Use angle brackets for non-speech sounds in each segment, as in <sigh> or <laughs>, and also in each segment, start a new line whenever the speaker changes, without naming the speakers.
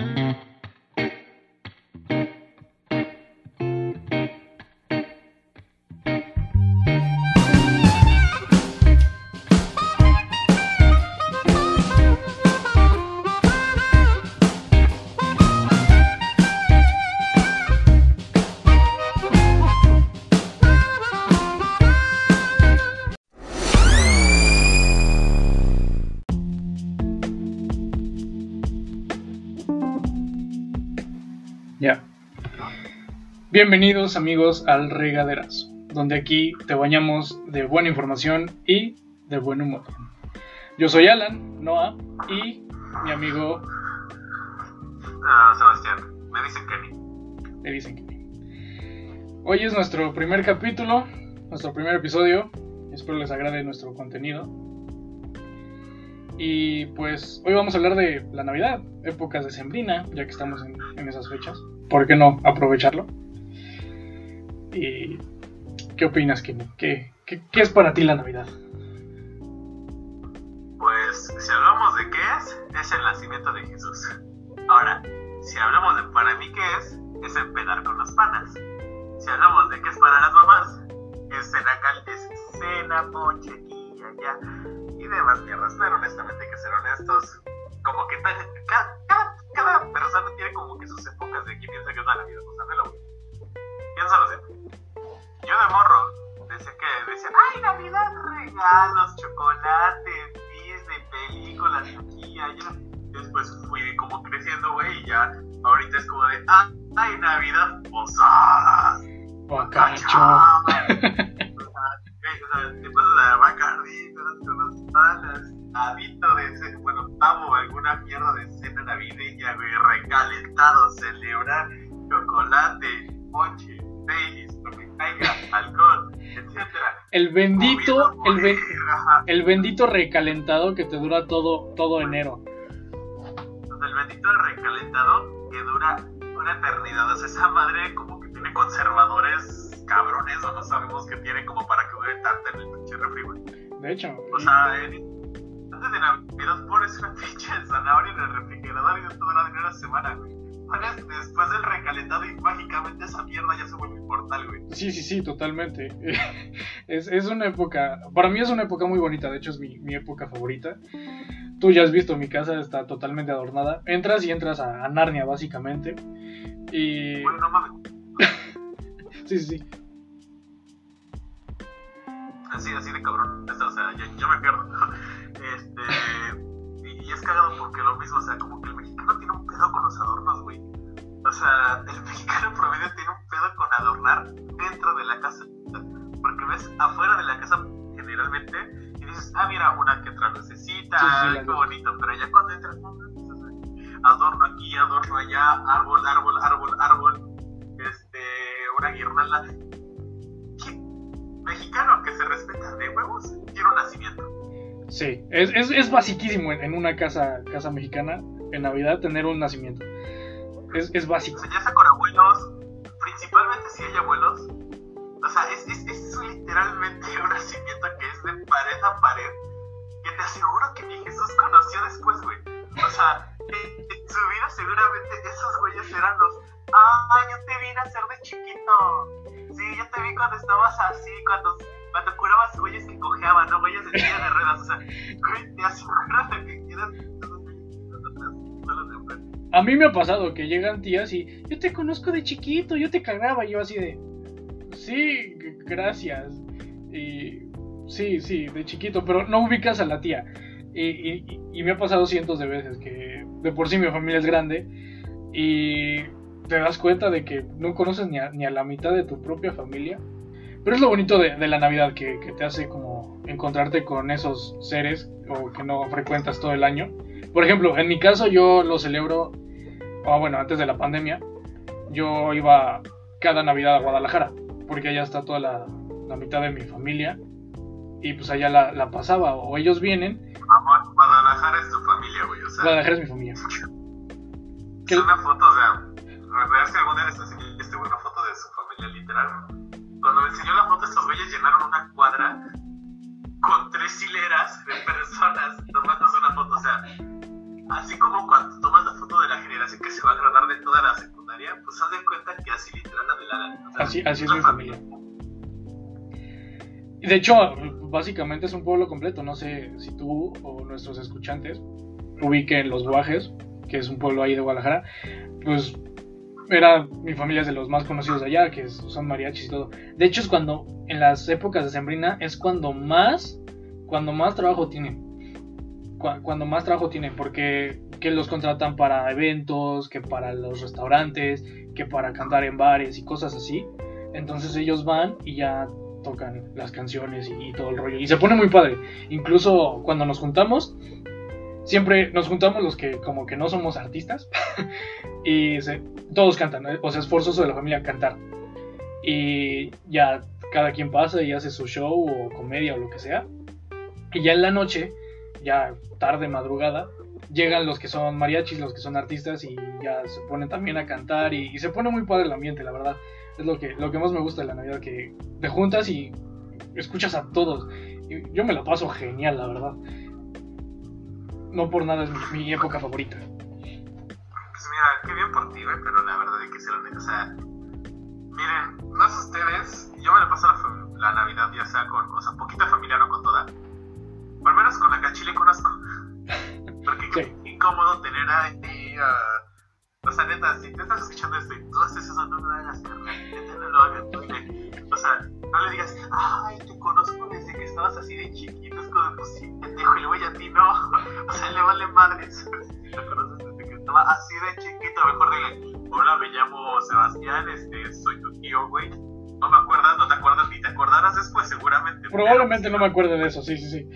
Mm-hmm. Bienvenidos amigos al Regaderazo, donde aquí te bañamos de buena información y de buen humor. Yo soy Alan, Noah y mi amigo...
Ah, Sebastián, me dicen Kenny.
Me dicen Kenny. Hoy es nuestro primer capítulo, nuestro primer episodio. Espero les agrade nuestro contenido. Y pues hoy vamos a hablar de la Navidad, épocas de Sembrina, ya que estamos en, en esas fechas. ¿Por qué no aprovecharlo? ¿Y qué opinas, Kenny? ¿Qué, qué, es para ti la Navidad?
Pues si hablamos de qué es, es el nacimiento de Jesús. Ahora, si hablamos de para mí qué es, es empedar con los panas. Si hablamos de qué es para las mamás, es cena, es cena, ponche aquí y demás mierdas. Pero honestamente, hay que ser honestos, como que cada, cada, cada persona tiene como que sus épocas de que piensa que es la Navidad. O sea, piénsalo siempre. Yo de morro, decía que decía, ay, Navidad, regalos, chocolates, Disney, películas, aquí, allá. Después fui como creciendo, güey, y ya ahorita es como de, ay, Navidad, posadas.
Bacacho. El bendito, el, ben- el bendito recalentado que te dura todo, todo enero.
El bendito recalentado que dura una eternidad. O sea, esa madre como que tiene conservadores cabrones o no sabemos qué tiene como para que dure tanto en el pinche refri, güey.
De hecho,
O sea, antes de Navidad pones una pinche zanahoria en el refrigerador y te dura una semana, güey. Después del recalentado y mágicamente esa mierda ya se vuelve inmortal, güey.
sí, sí, sí, totalmente. <laughs> Es, es una época, para mí es una época muy bonita, de hecho es mi, mi época favorita. Tú ya has visto, mi casa está totalmente adornada. Entras y entras a, a Narnia, básicamente. Y...
Güey, no mames. <laughs>
Sí, sí, sí.
Así, así de cabrón o sea, yo, yo me pierdo. <laughs> Este. Y, y es cagado porque lo mismo, o sea, como que el mexicano tiene un pedo con los adornos, güey. O sea, el <laughs> mexicano promedio tiene un pedo con adornar dentro de la casa. Porque ves afuera de la casa generalmente y dices, ah, mira, una que otra lucecita,
Sí, sí,
qué bonito. Pero ya cuando entras, no, no, no, no, no. adorno aquí, adorno allá, árbol, árbol, árbol, árbol. Este, una guirnalda. ¿Qué mexicano que se respeta de huevos tiene un nacimiento.
Sí, es, es, es basiquísimo en, en una casa, casa mexicana, en Navidad, tener un nacimiento. Es, es
O
básico.
sea con abuelos, principalmente si hay abuelos. O sea, es, es, es literalmente <laughs> un nacimiento que es de pared a pared. Que te aseguro que ni Jesús conoció después, güey. O sea, en, su vida seguramente esos güeyes eran los. Ah, yo te vi nacer de chiquito. Sí, yo te vi cuando estabas así, cuando, cuando curabas güeyes que cojeaban, ¿no? Güeyes de silla de ruedas. O sea, güey, te aseguro lo que quieras.
A mí me ha pasado que llegan tías y yo te conozco de chiquito, yo te cagaba, y yo así de, sí, gracias. Y sí, sí, de chiquito, pero no ubicas a la tía. Y, y- y me ha pasado cientos de veces que de por sí mi familia es grande y te das cuenta de que no conoces ni a, la mitad de tu propia familia. Pero es lo bonito de, de la Navidad, que, que te hace como encontrarte con esos seres o que no frecuentas todo el año. Por ejemplo, en mi caso yo lo celebro, o bueno, antes de la pandemia, yo iba cada Navidad a Guadalajara, porque allá está toda la, la mitad de mi familia, y pues allá la, la pasaba, o ellos vienen,
Amor, Guadalajara es tu familia, güey. O sea,
Guadalajara es mi familia. ¿Qué-
es una foto, o sea, a ver si algún día les enseñé este güey una foto de su familia literal. Cuando me enseñó la foto, estos güeyes llenaron una cuadra con tres hileras de personas tomándose una foto. O sea, así como cuando tomas la foto de la generación que se va a graduar de toda la secundaria, pues haz de cuenta que
así literal la velada. O sea, así, así es mi familia. familia. De hecho, básicamente es un pueblo completo. No sé si tú o nuestros escuchantes ubiquen los Guajes, que es un pueblo ahí de Guadalajara. Pues era mi familia es de los más conocidos de allá, que son mariachis y todo. De hecho, es cuando, en las épocas de Sembrina, es cuando más, cuando más trabajo tienen. cuando más trabajo tienen, porque que los contratan para eventos, que para los restaurantes, que para cantar en bares y cosas así. Entonces ellos van y ya tocan las canciones y, todo el rollo. Y se pone muy padre. Incluso cuando nos juntamos, siempre nos juntamos los que como que no somos artistas. <laughs> y todos cantan. O sea, es forzoso de la familia cantar. Y ya cada quien pasa y hace su show o comedia o lo que sea. Y ya en la noche, ya tarde, madrugada, llegan los que son mariachis, los que son artistas y ya se ponen también a cantar y, se pone muy padre el ambiente, la verdad. Es lo que, lo que más me gusta de la Navidad, que te juntas y escuchas a todos. Y yo me la paso genial, la verdad. No por nada es mi, época favorita.
Pues mira, qué bien por ti, pero la verdad es que se lo O sea, miren, no sé ustedes, yo me la paso la, Navidad ya sea con, o sea, poquita familia, no con toda. Por lo menos con la que Chile conozco. <laughs> Porque es incómodo tener ahí a. O sea, neta, si te estás escuchando esto y tú haces eso, no lo hagas, no lo hagas, O sea, no le digas, ay, te conozco desde que estabas así de chiquito. Es como, pues sí, pendejo, y güey a ti no. <laughs> O sea, le vale madres. Si lo conoces desde que estaba así de chiquito, mejor dile, hola, me llamo Sebastián, este, soy tu tío, güey. No me acuerdas, no te acuerdas, ni te acordarás después, seguramente.
Probablemente no me acuerde de eso, sí, sí, sí.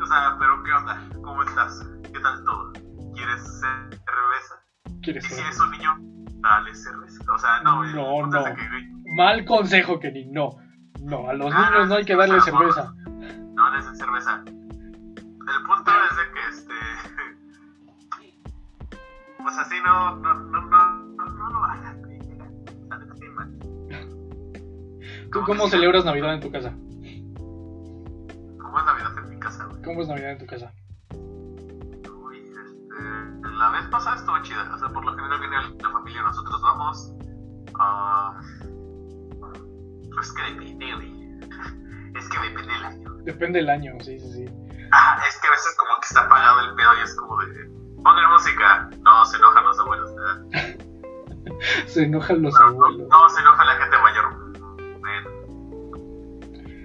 O sea, pero ¿qué onda? ¿Cómo estás? ¿Qué tal todo? ¿Quieres cerveza?
¿Quieres
y si eres un niño, dale cerveza. O sea, no,
no, no. Mal consejo, Kenny, no. No, a los niños no hay que darle cerveza.
No, no es cerveza. El punto es de que este. <laughs> Pues así no, no, no, no, no, lo hagas,
¿Tú cómo celebras Navidad en tu casa?
¿Cómo es Navidad en mi casa,
¿Cómo es Navidad en tu casa?
La vez pasada estuvo chida. O sea, por lo general viene la familia, nosotros vamos. a... pues que depende, güey. <laughs> Es que depende del año.
Depende del año, sí, sí, sí.
Ah, es que a veces como que está apagado el pedo y es como de. Pongan música. No, se enojan los abuelos, ¿verdad? <laughs>
se enojan los abuelos.
No, se enoja la gente mayor.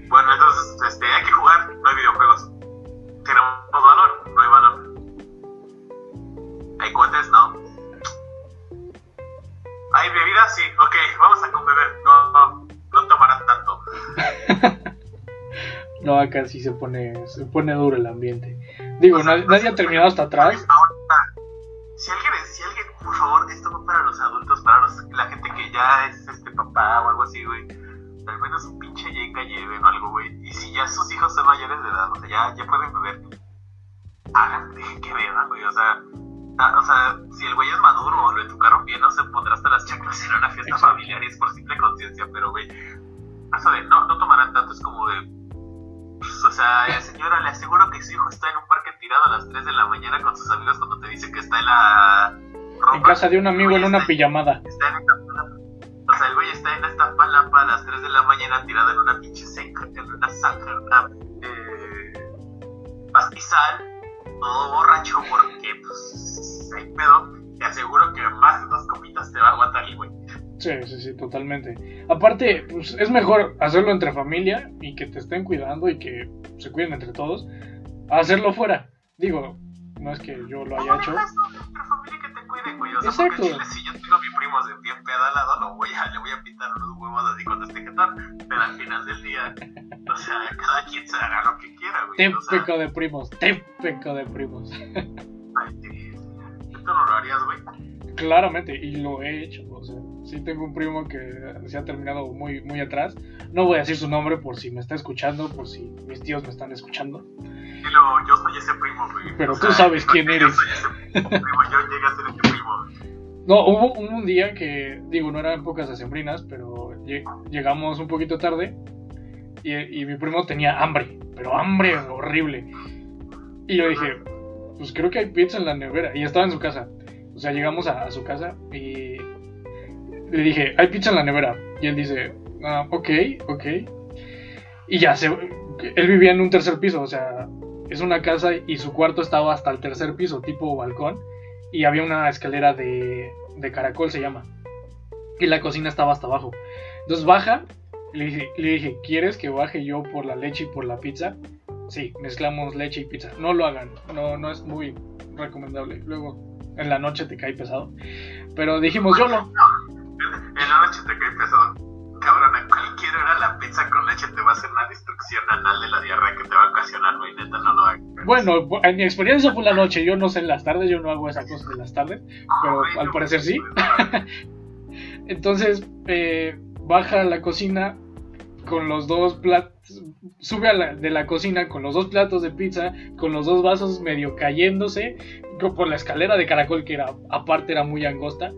Bueno, entonces este, hay que
acá sí se pone, se pone duro el ambiente. Digo, nadie, ha terminado hasta atrás. Casa de un amigo en una pijamada.
Está en o sea, el güey está en esta palapa a las 3 de la mañana tirado en una pinche senca, en una zanja, una eh, pastizal, todo borracho porque, pues, hay pedo. Te aseguro que más de dos copitas te va a aguantar el güey.
Sí, sí, sí, totalmente. Aparte, pues es mejor hacerlo entre familia y que te estén cuidando y que se cuiden entre todos, a hacerlo fuera. Digo, no es que yo lo haya hecho.
Cuiden, güey. O sea, Exacto. Porque si yo tengo a mi primo de bien pedalado, lo voy a, le voy a pintar unos huevos así cuando esté jetón. Pero al final del día, o sea, cada quien se haga lo que quiera, güey.
Típico o de primos, típico de primos.
Ay, ¿Tú no lo harías, güey?
Claramente, y lo he hecho. O sea, sí tengo un primo que se ha terminado muy, muy atrás. No voy a decir su nombre por si me está escuchando, por si mis tíos me están escuchando.
Dilo, yo soy ese primo, güey.
Pero tú sabes quién eres. Yo
soy ese primo, yo llegué a ser ese primo.
No, hubo un día que, digo, no eran épocas decembrinas, pero llegamos un poquito tarde y, y mi primo tenía hambre, pero hambre horrible. Y yo dije, pues creo que hay pizza en la nevera. Y estaba en su casa. O sea, llegamos a, su casa y le dije, hay pizza en la nevera. Y él dice, ah, ok, ok. Y ya, se, él vivía en un tercer piso, o sea, es una casa y su cuarto estaba hasta el tercer piso, tipo balcón. Y había una escalera de, de caracol, se llama. Y la cocina estaba hasta abajo. Entonces baja, le dije, ¿quieres que baje yo por la leche y por la pizza? Sí, mezclamos leche y pizza. No lo hagan, no, no es muy recomendable. Luego en la noche te cae pesado. Pero dijimos, yo
no. <laughs> En la noche te cae pesado. Cabrón, a cualquier hora la pizza con leche te va a hacer una destrucción anal de la diarrea que te va a ocasionar, güey. Neta, no lo hagas.
Bueno, en mi experiencia fue la noche. Yo no sé en las tardes, yo no hago esa cosa en las tardes. Pero al parecer sí. <laughs> Entonces, eh, baja a la cocina con los dos platos, sube a la, de la cocina con los dos platos de pizza, con los dos vasos medio cayéndose, por la escalera de caracol que era, aparte era muy angosta,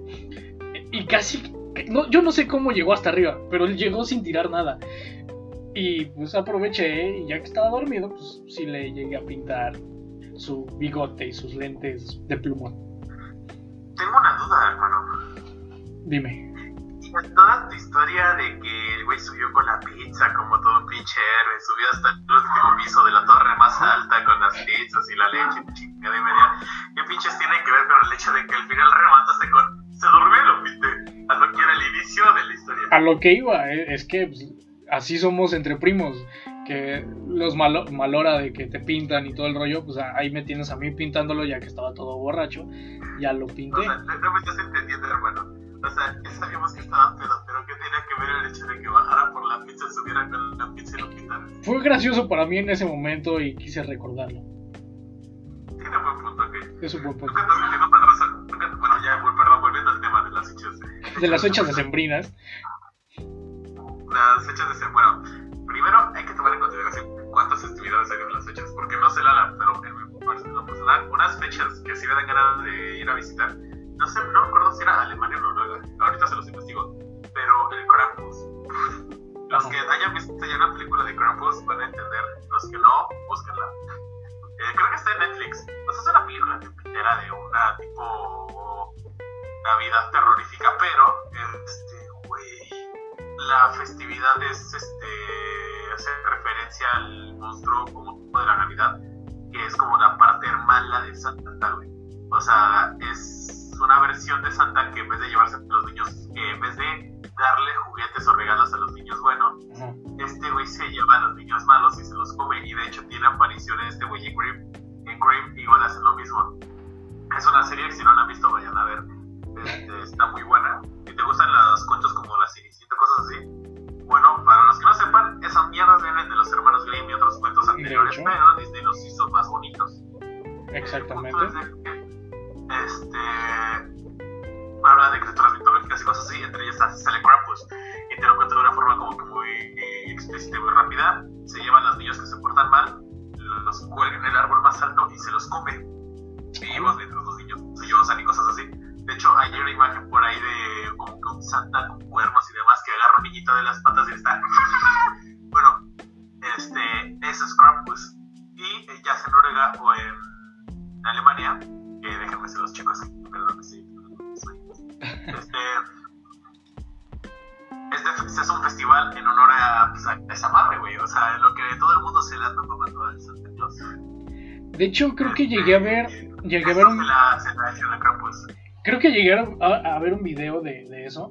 y casi, no, yo no sé cómo llegó hasta arriba, pero él llegó sin tirar nada. Y pues aproveché, y ya que estaba dormido, pues sí le llegué a pintar su bigote y sus lentes de plumón.
Tengo una duda, hermano.
Dime
toda tu historia de que el güey subió con la pizza como todo un pinche héroe, subió hasta el último piso de la torre más alta con las pizzas y la leche, chingada de media. ¿Qué pinches tiene que ver con el hecho de que al final remataste con se durmieron, viste? A lo que era el inicio de la historia.
A lo que iba, eh, es que pues, así somos entre primos. Que los malo, malora de que te pintan y todo el rollo, pues ahí me tienes a mí pintándolo ya que estaba todo borracho. Ya lo pinté. O
sea, no me estás entendiendo, hermano o sea, ya sabíamos que estaba pedo, pero ¿qué tenía que ver el hecho de que bajara por la pizza, subiera con la pizza y lo quitara?
Fue gracioso para mí en ese momento y quise recordarlo.
Tiene buen punto, que.
Es un buen punto.
Nunca, bueno, ya, volviendo De las fechas
decembrinas.
Las fechas de Bueno, primero hay que tomar en consideración cuántas festividades hay en las fechas, porque no sé la, pero en lo personal, unas fechas que sí me dan ganas de ir a visitar no sé, no recuerdo si era Alemania o Noruega, ahorita se los investigo, pero el Krampus. <laughs> Los que hayan visto ya una película de Krampus van a entender, los que no, búsquenla. Eh, creo que está en Netflix. Pues es una película era de una tipo Navidad terrorífica, pero este, güey, la festividad es este hace referencia al monstruo como de la Navidad, que es como la parte hermana de Santa, güey. O sea, es una versión de Santa que en vez de llevarse a los niños, que en vez de darle juguetes o regalos a los niños buenos, este güey se lleva a los niños malos y se los come. Y de hecho tiene apariciones este güey en Grimm. En Grimm igual hacen lo mismo. Es una serie que si no la han visto vayan a ver. Este, está muy buena. Si te gustan los cuentos como La Cenicienta, cosas así. Bueno, para los que no sepan, esas mierdas vienen de los hermanos Grimm y otros cuentos anteriores, pero Disney los hizo más bonitos.
Exactamente
este, habla de criaturas mitológicas y cosas así, entre ellas sale Krampus, y te lo cuento de una forma como que muy eh, explícita y muy rápida, se llevan los niños que se portan mal, los cuelgan De hecho,
creo que llegué a ver. Llegué a ver un. Creo que llegué a, a, ver un video de, de eso.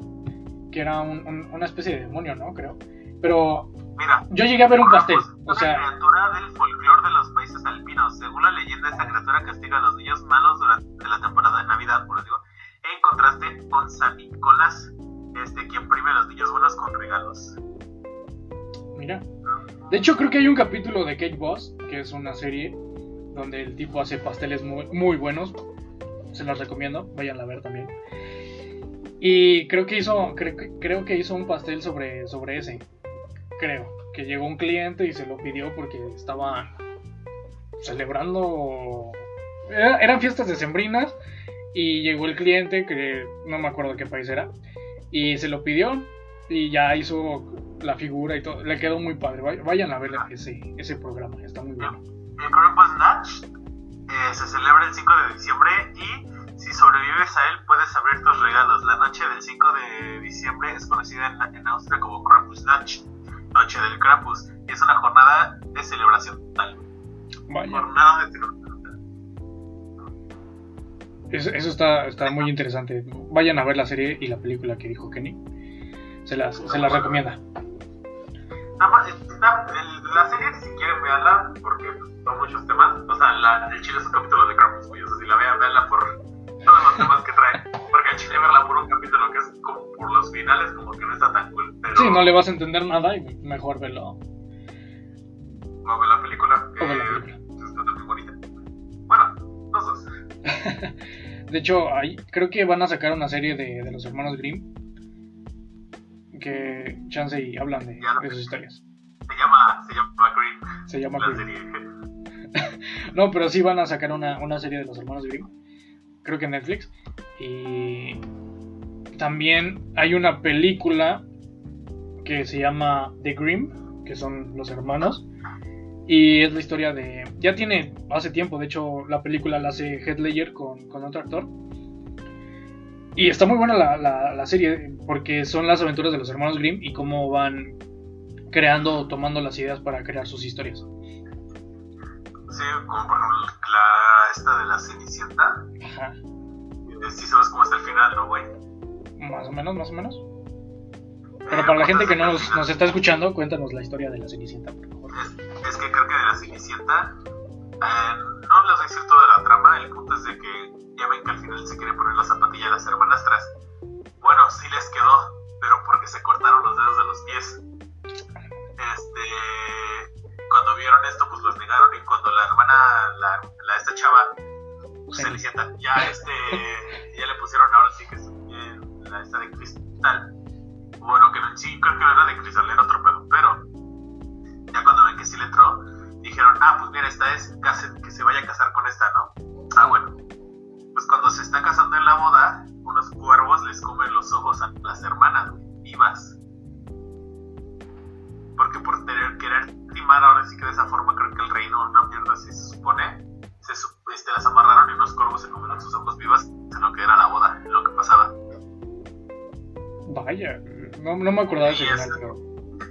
Que era un, un, una especie de demonio, ¿no? Creo. Pero. Mira, yo llegué a ver un pastel. O sea.
Una criatura del folclore de los países alpinos. Según la leyenda, esta criatura castiga a los niños malos durante la temporada de Navidad, por lo digo, en contraste con San Nicolás, este, quien prime a los niños buenos con regalos.
Mira. De hecho, creo que hay un capítulo de Cake Boss, que es una serie donde el tipo hace pasteles muy, muy buenos. Se los recomiendo, vayan a ver también. Y creo que hizo, creo, creo que hizo un pastel sobre, sobre ese. Creo. Que llegó un cliente y se lo pidió porque estaban celebrando. eran fiestas decembrinas. Y llegó el cliente, que no me acuerdo qué país era. Y se lo pidió. Y ya hizo la figura y todo. Le quedó muy padre. Vayan a ver ese, ese programa. Está muy bueno.
El Krampus Natch eh, se celebra el 5 de diciembre y si sobrevives a él puedes abrir tus regalos. La noche del 5 de diciembre es conocida en, en Austria como Krampusnacht, Noche del Krampus, y es una jornada de celebración total.
Vaya.
Jornada de celebración.
Eso, eso está, está muy interesante. Vayan a ver la serie y la película que dijo Kenny. Se las, se las recomienda.
Nada más, está- el- la serie, si quieren, veanla, porque son muchos temas. O sea, la, el chile es un capítulo de Krampus, güey. O sea, si la vean, veanla por todos los temas que trae. Porque el chile, verla por un capítulo que es como por los finales, como que no está tan cool. Pero
Sí, no le vas a entender nada y mejor verlo.
no ve la película, que
O ve la película.
está muy bonita. Bueno, los dos. <laughs>
De hecho, ahí, creo que van a sacar una serie de, de los hermanos Grimm. Que chance y hablan de, de sus historias.
Se llama, se llama
Se llama
la
Grimm.
serie. <laughs>
No, pero sí van a sacar una, una serie de los hermanos Grimm. Creo que en Netflix. Y también hay una película que se llama The Grimm, que son los hermanos. Y es la historia de... Ya tiene hace tiempo, de hecho la película la hace Heath Ledger con, con otro actor. Y está muy buena la, la- la serie porque son las aventuras de los hermanos Grimm y cómo van creando o tomando las ideas para crear sus historias.
Sí, como por ejemplo la, esta de la Cenicienta.
Ajá.
Sí sabes cómo está el final, ¿no, güey?
Más o menos, más o menos. Pero para la gente que no nos, nos está escuchando, cuéntanos la historia de la Cenicienta, por favor.
Es, es que creo que de la Cenicienta, eh, no les voy a decir toda la trama, el punto es de que ya ven que al final se quiere poner la zapatilla a las hermanastras. Bueno, sí les quedó, pero porque se cortaron los dedos de los pies. Este, cuando vieron esto, pues los negaron y cuando la hermana, la, la esta chava,
Sí.
Cenicienta, ya este, ya le pusieron ahora sí que es eh, la esta de cristal. Bueno, que no- sí, creo que no era de cristal, era otro pedo, pero ya cuando ven que sí le entró, dijeron, ah, pues mira, esta es, que se vaya a casar con esta, ¿no? Ah, bueno. Pues cuando se está casando en la boda, unos cuervos les comen los ojos a las hermanas, vivas. Porque por tener, querer timar ahora sí que de esa forma, creo que el reino, una mierda así se supone, se, este, las amarraron y unos cuervos se comieron sus ojos vivas en lo que era la boda, en lo que pasaba.
Vaya, no, no me acordaba de ese
Y
final,
es-
pero.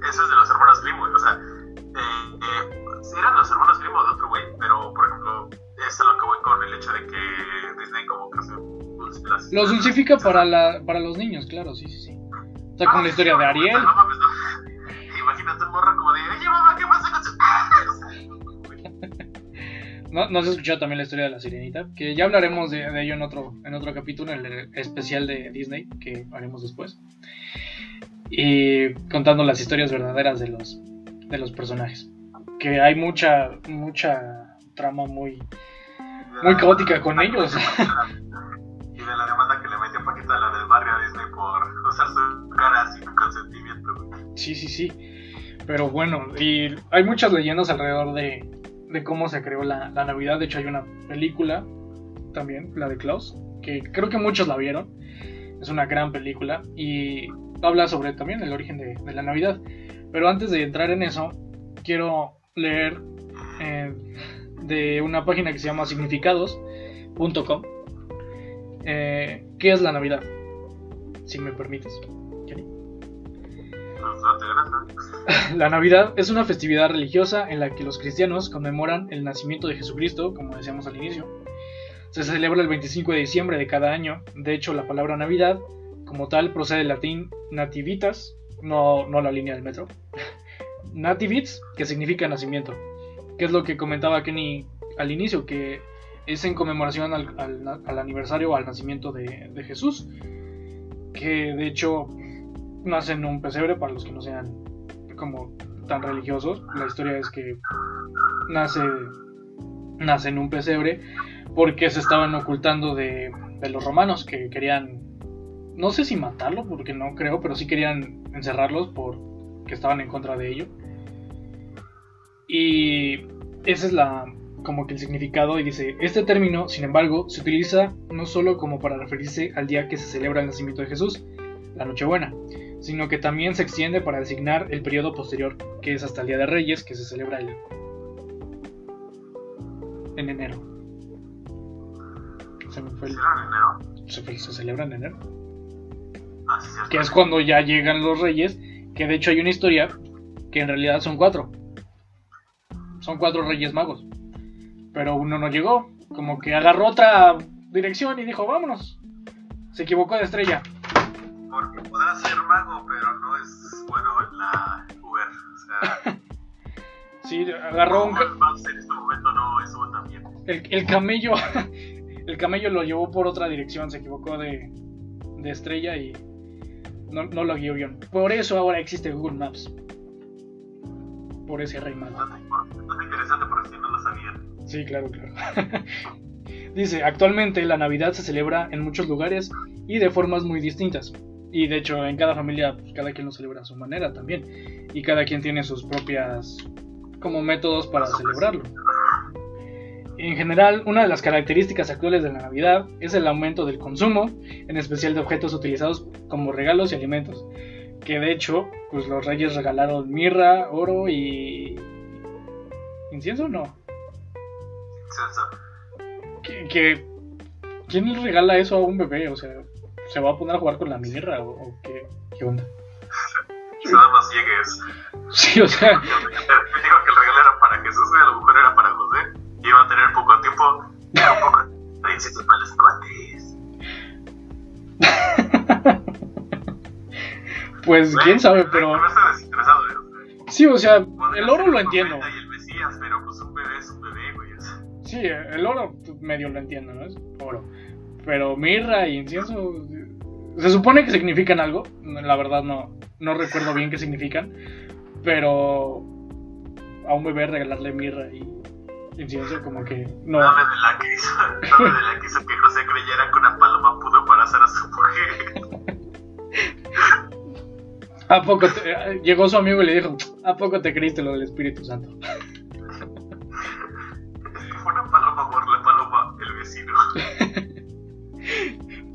Eso es de los hermanos Grimm. O sea, eh, eh, eran los hermanos Grimm o de otro güey, pero por ejemplo, es a lo que voy con el hecho de que Disney como que se dulce las-
Lo dulcifica para, la, para los niños, claro, sí, sí, sí. Está con la historia de Ariel.
No mames, no. Imagínate un morro como de, oye mamá, ¿qué pasa con. <laughs>
¿No, ¿No has escuchado también la historia de la sirenita? Que ya hablaremos de, de ello en otro, en otro capítulo, en el especial de Disney, que haremos después. Y contando las historias verdaderas de los, de los personajes. Que hay mucha, mucha trama muy, muy caótica con ellos.
Y de la demanda que le metió Paquita a la del barrio a Disney por usar su cara sin consentimiento.
Sí, sí, sí. Pero bueno, y hay muchas leyendas alrededor de, de cómo se creó la, la Navidad. De hecho, hay una película también, la de Klaus, que creo que muchos la vieron. Es una gran película y habla sobre también el origen de, la Navidad. Pero antes de entrar en eso, quiero leer eh, de una página que se llama significados.com. Eh, ¿Qué es la Navidad? Si me permites. <laughs> La Navidad es una festividad religiosa en la que los cristianos conmemoran el nacimiento de Jesucristo, como decíamos al inicio. Se celebra el 25 de diciembre de cada año. De hecho, la palabra Navidad, como tal, procede del latín nativitas, no, no la línea del metro. <laughs> Nativits, que significa nacimiento. Que es lo que comentaba Kenny al inicio, que es en conmemoración al, al- al aniversario o al nacimiento de, de Jesús. Que de hecho nace en un pesebre para los que no sean como tan religiosos. La historia es que nace, nace en un pesebre porque se estaban ocultando de, de los romanos que querían, no sé si matarlo, porque no creo, pero sí querían encerrarlos porque estaban en contra de ello. Y ese es la como que el significado y dice, este término, sin embargo, se utiliza no solo como para referirse al día que se celebra el nacimiento de Jesús, la Nochebuena, sino que también se extiende para designar el periodo posterior, que es hasta el Día de Reyes, que se celebra el- en enero. Se me fue el- se, se celebra en enero.
Ah, sí,
que es cuando ya llegan los reyes, que de hecho hay una historia que en realidad son cuatro. Son cuatro reyes magos. Pero uno no llegó, como que agarró otra dirección y dijo, vámonos. Se equivocó de estrella.
Porque podrá ser mago, pero no es bueno en la Uber. O sea, <laughs>
Sí, agarró un...
en este momento no estuvo tan bien.
El, el camello, <laughs> el camello lo llevó por otra dirección, se equivocó de, de estrella y no, no lo guió bien. Por eso ahora existe Google Maps. Por ese rey
es interesante porque si no lo sabían.
Sí, claro, claro. <laughs> Dice, actualmente la Navidad se celebra en muchos lugares y de formas muy distintas. Y de hecho en cada familia, pues, cada quien lo celebra a su manera también. Y cada quien tiene sus propias como métodos para celebrarlo. En general, una de las características actuales de la Navidad es el aumento del consumo, en especial de objetos utilizados como regalos y alimentos. Que de hecho, pues los reyes regalaron mirra, oro y... ¿Incienso? No.
Censo.
que, que- ¿quién regala eso a un bebé? O sea, ¿se va a poner a jugar con la mirra o, o qué, qué onda?
Y nada más llegues.
Sí, o sea,
Me dijo que el regalo era para Jesús y a lo mejor era para José. Y iba a tener poco tiempo. y Un poco de <laughs> inciensos para los cuates. <laughs>
pues quién sabe, pero
No estoy desinteresado. ¿eh?
sí, o sea, el oro lo entiendo.
Y el Mesías, pero pues un bebé es un bebé, güey.
Sí, el oro pues, medio lo entiendo, ¿no? Es oro. Pero mirra y incienso se supone que significan algo, la verdad no no recuerdo bien qué significan, pero a un bebé regalarle mirra y incienso como que no.
Dame de la que hizo, dame de la que hizo que José creyera que una paloma pudo embarazar a su mujer.
¿A poco te- llegó su amigo y le dijo, ¿a poco te creíste lo del Espíritu Santo?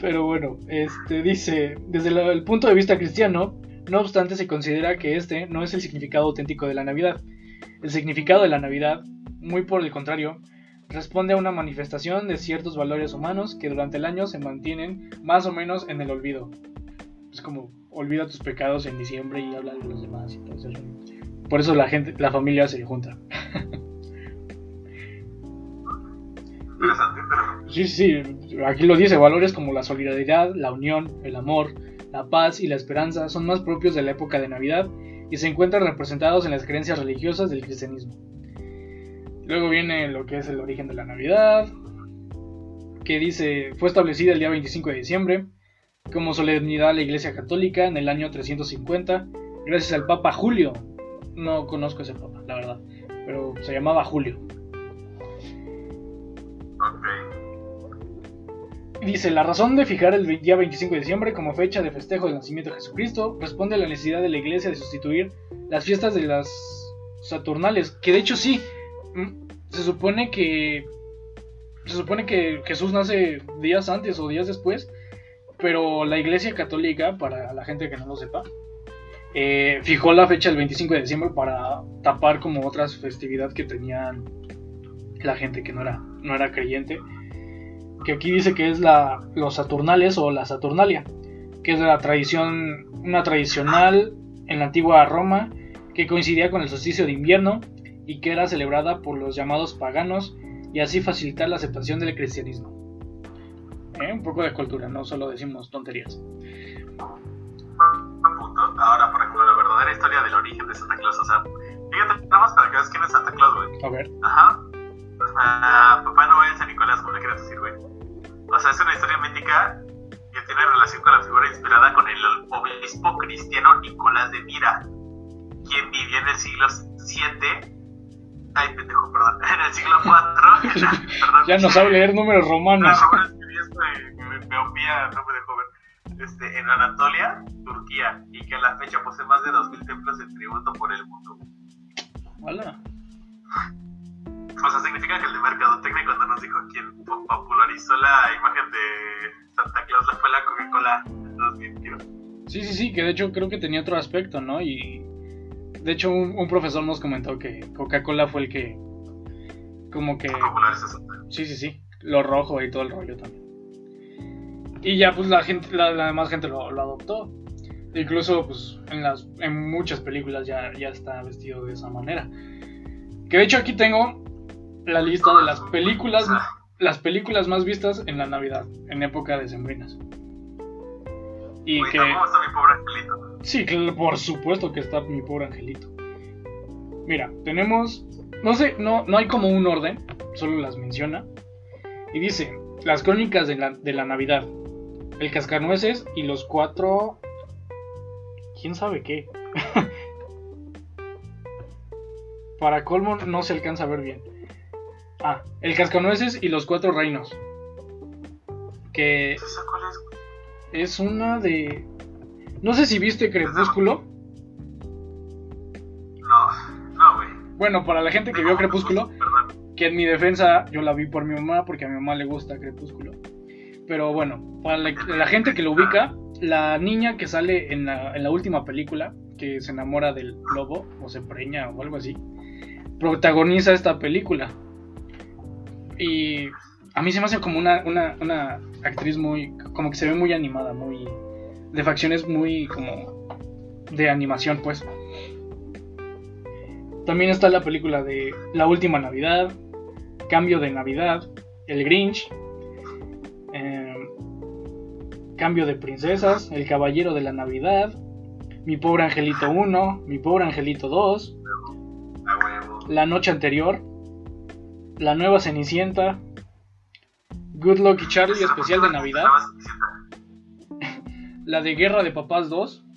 Pero bueno, este dice, desde el punto de vista cristiano, no obstante se considera que este no es el significado auténtico de la Navidad. El significado de la Navidad, muy por el contrario, responde a una manifestación de ciertos valores humanos que durante el año se mantienen más o menos en el olvido. Es como olvida tus pecados en diciembre y habla de los demás y todo eso. Por eso la gente, la familia se junta. <laughs> Sí, sí, aquí lo dice, valores como la solidaridad, la unión, el amor, la paz y la esperanza son más propios de la época de Navidad y se encuentran representados en las creencias religiosas del cristianismo. Luego viene lo que es el origen de la Navidad, que dice, fue establecida el día 25 de diciembre como solemnidad de la Iglesia Católica en el año 350, gracias al Papa Julio. No conozco ese Papa, la verdad, pero se llamaba Julio. Dice, la razón de fijar el día 25 de diciembre como fecha de festejo del nacimiento de Jesucristo responde a la necesidad de la iglesia de sustituir las fiestas de las Saturnales, que de hecho sí, mm, se supone que se supone que Jesús nace días antes o días después, pero la iglesia católica, para la gente que no lo sepa, eh, fijó la fecha del 25 de diciembre para tapar como otras festividades que tenían la gente que no era, no era creyente que aquí dice que es la, los Saturnales o la Saturnalia, que es la tradición, una tradicional en la antigua Roma que coincidía con el solsticio de invierno y que era celebrada por los llamados paganos y así facilitar la aceptación del cristianismo. ¿Eh? Un poco de cultura, no solo decimos tonterías.
Ahora, por ejemplo, la verdadera historia del origen de Santa Claus. O sea, fíjate, nada más para que veas quién es Santa Claus, güey.
A ver,
Ajá. Ah, Papá Noel, San Nicolás, como le quieras decir, güey. O sea, es una historia mítica que tiene relación con la figura inspirada con el obispo cristiano Nicolás de Mira, quien vivió en el siglo VII. Ay, pendejo, perdón. <laughs> En el siglo IV. <laughs> <laughs> perdón.
ya no sabe leer números romanos.
Meopía no me dejó ver. Este, en Anatolia, Turquía, y que a la fecha posee más de 2.000 templos de tributo por el mundo.
Hola.
O sea, significa que el de Mercadotecnia cuando nos dijo quién po- popularizó la imagen de Santa Claus la fue la Coca-Cola.
Sí, sí, sí, que de hecho creo que tenía otro aspecto, ¿no? Y de hecho un, un profesor nos comentó que Coca-Cola fue el que como que
Popularizó Santa.
Sí, sí, sí. Lo rojo y todo el rollo también. Y ya pues la gente, la, la demás gente lo, lo adoptó. Incluso pues en las en muchas películas ya, ya está vestido de esa manera. Que de hecho aquí tengo la lista de las películas las películas más vistas en la Navidad, en época de sembrinas. Y que
¿cómo está mi pobre angelito?
Sí, por supuesto que está mi pobre angelito. Mira, tenemos. No sé, no, no hay como un orden, solo las menciona. Y dice: Las crónicas de la, de la Navidad, El Cascanueces y los cuatro. ¿Quién sabe qué? <laughs> Para colmo no se alcanza a ver bien. Ah, El Cascanueces y los cuatro reinos. Que
¿Esa cuál es?
una de. No sé si viste Crepúsculo.
No, no, güey.
Bueno, para la gente que vio Crepúsculo, que en mi defensa yo la vi por mi mamá, porque a mi mamá le gusta Crepúsculo. Pero bueno, para la, la gente que lo ubica, la niña que sale en la, en la última película, que se enamora del lobo, o se preña o algo así, protagoniza esta película. Y a mí se me hace como una, una, actriz muy, como que se ve muy animada, muy, de facciones muy como de animación, pues. También está la película de La Última Navidad, Cambio de Navidad, El Grinch, eh, Cambio de Princesas, El Caballero de la Navidad, Mi Pobre Angelito 1, Mi Pobre Angelito 2,
A huevo.
La Noche Anterior, La Nueva Cenicienta, Good Lucky Charlie,
Esa
especial de Navidad, <laughs> la de Guerra de Papás 2,
Eh,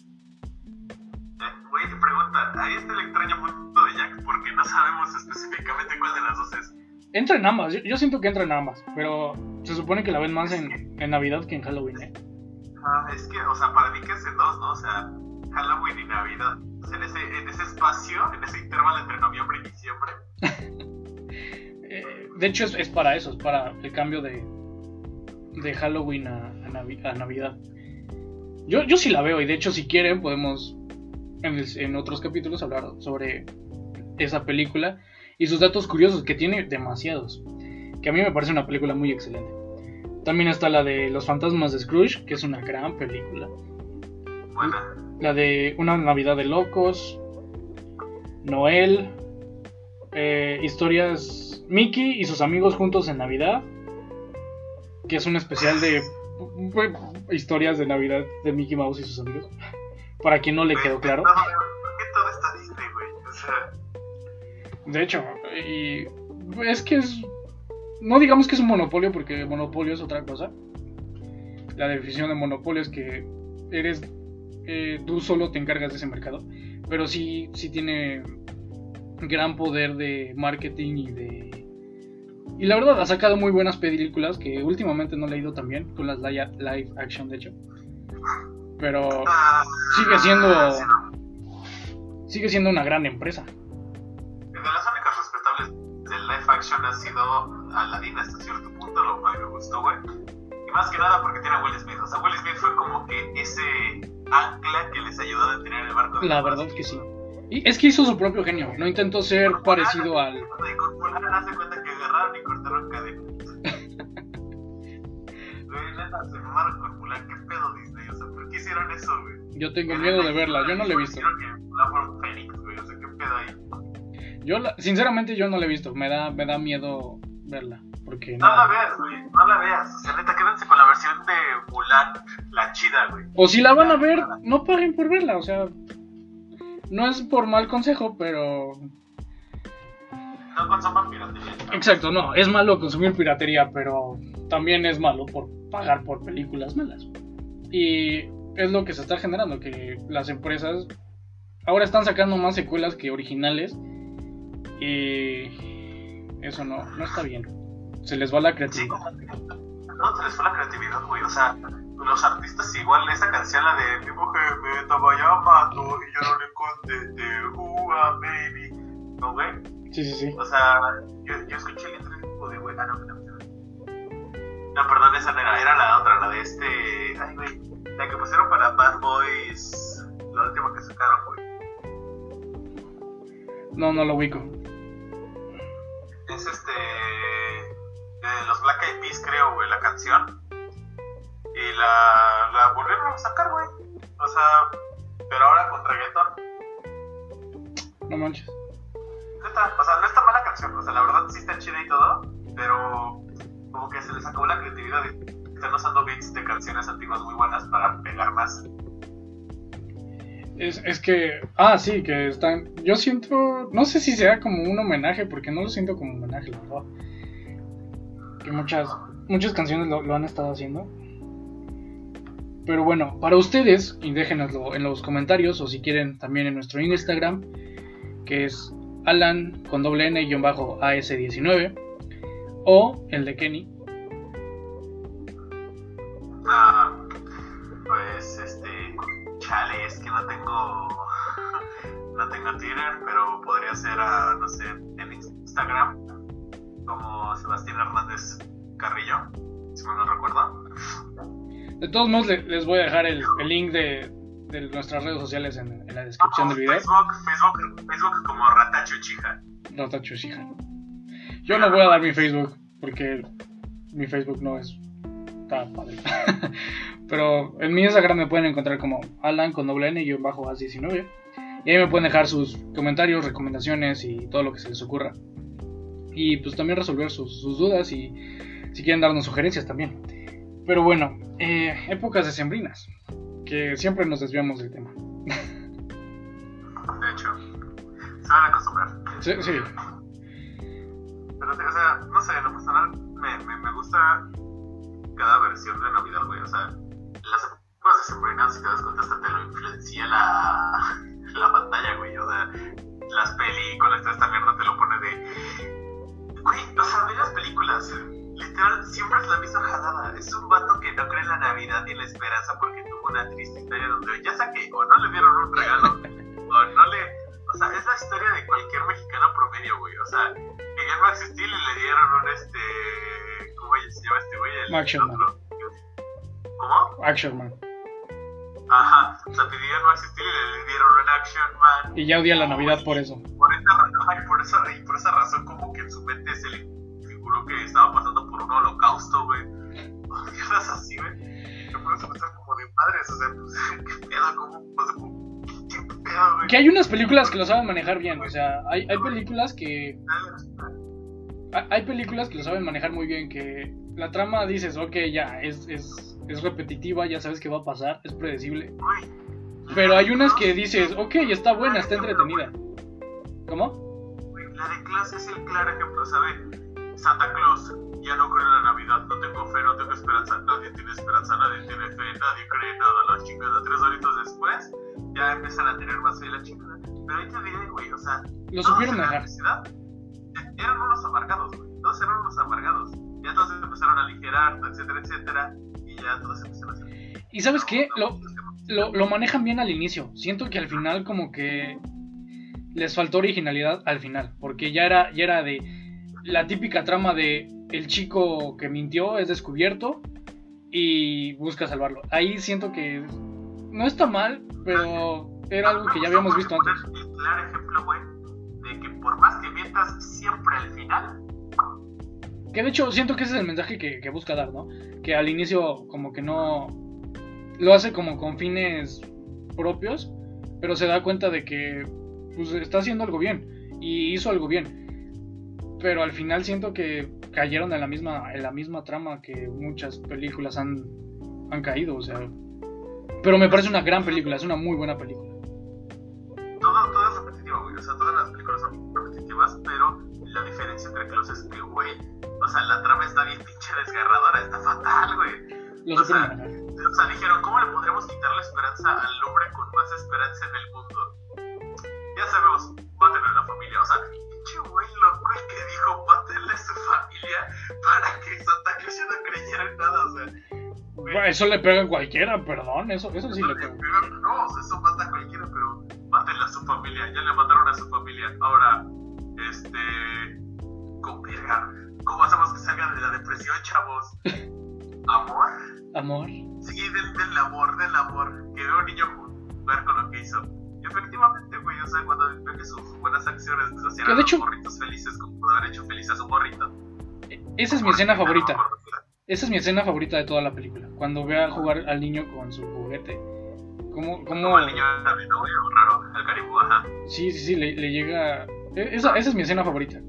Güey, te pregunta, ahí está el extraño mundo de Jack porque no sabemos específicamente cuál de las dos es.
entra en ambas, yo, yo siento que entra en ambas, pero se supone que la ven más en, en Navidad que en Halloween, ¿eh?
Ah, es que, o sea, para mí que es en dos, ¿no? O sea, Halloween y Navidad. O sea, en ese, en ese espacio, en ese intervalo entre noviembre y diciembre. <laughs>
Eh, de hecho, es, es para eso, es para el cambio de, de Halloween a, a Navi- a Navidad. Yo, yo sí la veo, y de hecho, si quieren, podemos en, el- en otros capítulos hablar sobre esa película y sus datos curiosos, que tiene demasiados. Que a mí me parece una película muy excelente. También está la de Los Fantasmas de Scrooge, que es una gran película.
Buena.
La de Una Navidad de Locos, Noel, eh, historias Mickey y sus amigos juntos en Navidad, que es un especial de bueno, historias de Navidad de Mickey Mouse y sus amigos. Para quien no le quedó claro.
No, ¿Por qué todo está Disney, güey? O sea,
De hecho, y es que es. No digamos que es un monopolio, porque monopolio es otra cosa. La definición de monopolio es que eres. eh, tú solo te encargas de ese mercado. Pero sí, sí tiene gran poder de marketing y de. Y la verdad, ha sacado muy buenas películas que últimamente no he leído también, con las li- live action, de hecho. Pero
ah,
sigue siendo.
no.
Sigue siendo una gran empresa.
De las únicas respetables del live action ha sido Aladdin hasta cierto punto, lo cual me gustó, güey. Y más que nada porque tiene a Will Smith. O sea, Will Smith fue como que ese ancla que les ayudó a detener el barco. de
La verdad que sí. Y es que hizo su propio genio, no intentó ser parecido al... Yo tengo miedo de verla, yo no la he visto. Yo la- sinceramente yo no la he visto, me da, me da miedo verla, porque
No la
no.
veas, güey. No la veas. O sea, neta, quédense con la versión de Mulan, la chida, güey.
O si la van a ver, no paguen por verla, o sea, no es por mal consejo, pero...
No consuman piratería.
Exacto, no, es malo consumir piratería, pero también es malo por pagar por películas malas. Y es lo que se está generando, que las empresas ahora están sacando más secuelas que originales y eso no, no está bien. Se les va la
Sí,
creatividad.
no, se les fue la creatividad, güey. O sea, los artistas igual, esa canción, la de mi mujer me estaba llamando y yo no le contesté, uh, ah, baby. No, güey.
Sí, sí, sí.
O sea, yo, yo escuché el intro tipo de, güey, ah, no, no, no. No, perdón, esa no era, era la otra, la de este. Ay, güey. La que pusieron para Bad Boys. La última que sacaron, güey.
No, no lo ubico.
Es este. De los Black Eyed Peas, creo, güey, la canción. Y queríamos sacar, güey. O sea, pero ahora con reggaeton.
No manches.
Neta, o sea, no está mala canción. O sea, la verdad sí está chida y todo, pero como que se les acabó la creatividad y están usando beats de canciones antiguas muy buenas para pegar más.
Es, es que, ah, sí, que están, yo siento, no sé si sea como un homenaje, porque no lo siento como un homenaje, la verdad. Que muchas, muchas canciones lo, lo han estado haciendo. Pero bueno, para ustedes, y déjenoslo en los comentarios, o si quieren también en nuestro Instagram, que es Alan con doble N guion bajo AS19, o el de Kenny.
Ah, pues este, chale, es que no tengo, <laughs> no tengo Twitter, pero podría ser, a, no sé, en Instagram, como Sebastián Hernández Carrillo, si me lo recuerdo.
De todos modos, le- les voy a dejar el, el link de, de nuestras redes sociales en, en la descripción del video.
Facebook, Facebook, Facebook como Rata Chuchija.
Rata Chushija. Yo no voy a dar mi Facebook porque mi Facebook no es está padre. <laughs> Pero en mi Instagram me pueden encontrar como Alan con doble N guion bajo as19. Y ahí me pueden dejar sus comentarios, recomendaciones y todo lo que se les ocurra. Y pues también resolver sus, sus dudas y si quieren darnos sugerencias también. Pero bueno, eh, épocas decembrinas. Que siempre nos desviamos del tema.
De hecho, se van a acostumbrar.
Sí, sí.
Pero, o sea, no sé, en lo personal me, me, me gusta cada versión de Navidad, güey. O sea, las épocas de Sembrina, si te das cuenta, hasta te lo influencia la, <laughs> la pantalla, güey. O sea, las películas, toda esta mierda te lo pone de. Güey, o sea, ve las películas. Literal, siempre es la misma jalada. Es un vato que no cree en la Navidad ni en la esperanza porque tuvo una triste historia donde ya sea que o no le dieron un regalo <laughs> o no le. O sea, es la historia de cualquier mexicano promedio, güey. O sea, querían Max Steel y le dieron un este. ¿Cómo se llama este güey? El
Sherman.
otro. ¿Cómo?
Action Man.
Ajá. O sea, pidieron Max Steel y le dieron un Action Man.
Y ya odia la Navidad por eso.
Por esa, ra- ay, por esa, y por esa razón, como que en su mente se le que estaba pasando por un holocausto, güey. <laughs> Mierdas así, güey. Que por eso pensar como de padres, o sea, pues, <laughs> ¿qué pedo? ¿Cómo? Como, ¿qué pedo, güey?
Que hay unas películas que lo saben manejar bien, o sea, hay, hay películas que hay- películas que lo saben manejar muy bien, que la trama dices, ok, ya, es, es, es repetitiva, ya sabes qué va a pasar, es predecible. Pero hay unas que dices, ok, está buena, está entretenida. ¿Cómo?
La de clase es el claro ejemplo, ¿sabes? Santa Claus, ya no creo en la Navidad, no tengo fe, no tengo esperanza, nadie tiene esperanza, nadie tiene fe, nadie cree en nada, las chicas, tres horitos después, ya empiezan a tener más fe la chingada. Pero ahí te diré, güey, o sea,
Lo supieron
en la eh, eran unos amargados, güey, todos eran unos amargados. Ya todos empezaron a aligerar, etcétera, etcétera, y ya todos empezaron a hacer.
¿Y sabes qué? Lo, lo, lo manejan bien al inicio. Siento que al final como que les faltó originalidad al final, porque ya era, ya era de la típica trama de el chico que mintió es descubierto y busca salvarlo. Ahí siento que no está mal, pero era algo que ya habíamos visto antes.
El claro ejemplo, güey, de que por más que mientas, siempre al final
Que de hecho siento que ese es el mensaje que, que busca dar, ¿no? Que al inicio como que no lo hace como con fines propios, pero se da cuenta de que pues está haciendo algo bien y hizo algo bien. Pero al final siento que cayeron en la misma en la misma trama que muchas películas han han caído, o sea, pero me parece una gran película, es una muy buena película.
todo, todo es repetitivo, güey. O sea, todas las películas son repetitivas, pero la diferencia entre Klaus es que, güey, o sea, la trama está bien pinche desgarradora, está fatal, güey. O sea,
manejar.
O sea, dijeron, ¿cómo le podríamos quitar la esperanza al hombre con más esperanza en el mundo? Ya sabemos, mátenlo a la familia. O sea, pinche güey loco el que dijo, mátenle a su familia para que Santa Cruz ya no creyera en nada, o sea.
Bueno, Eso le pega a cualquiera, perdón, eso, eso sí
No,
le pega.
pero no, o sea, eso mata a cualquiera, pero mátenle a su familia. Ya le mataron a su familia. Ahora, este. ¿Cómo? ¿Cómo hacemos que salgan de la depresión, chavos? ¿Amor?
Amor.
Sí, del, del amor, del amor. Que veo a un niño jugar con lo que hizo. Efectivamente, güey, o sea, cuando veo que sus buenas acciones hacían a los
hecho-
morritos felices, como pudo haber hecho feliz a su morrito.
Esa es mi escena favorita. Esa es mi escena favorita de toda la película. Cuando ve a jugar al niño con su juguete. ¿Cómo, cómo...
Como el niño mi novio, raro, el caribú, ajá.
Sí, sí, sí, le, le llega... e- Esa, esa es mi escena favorita.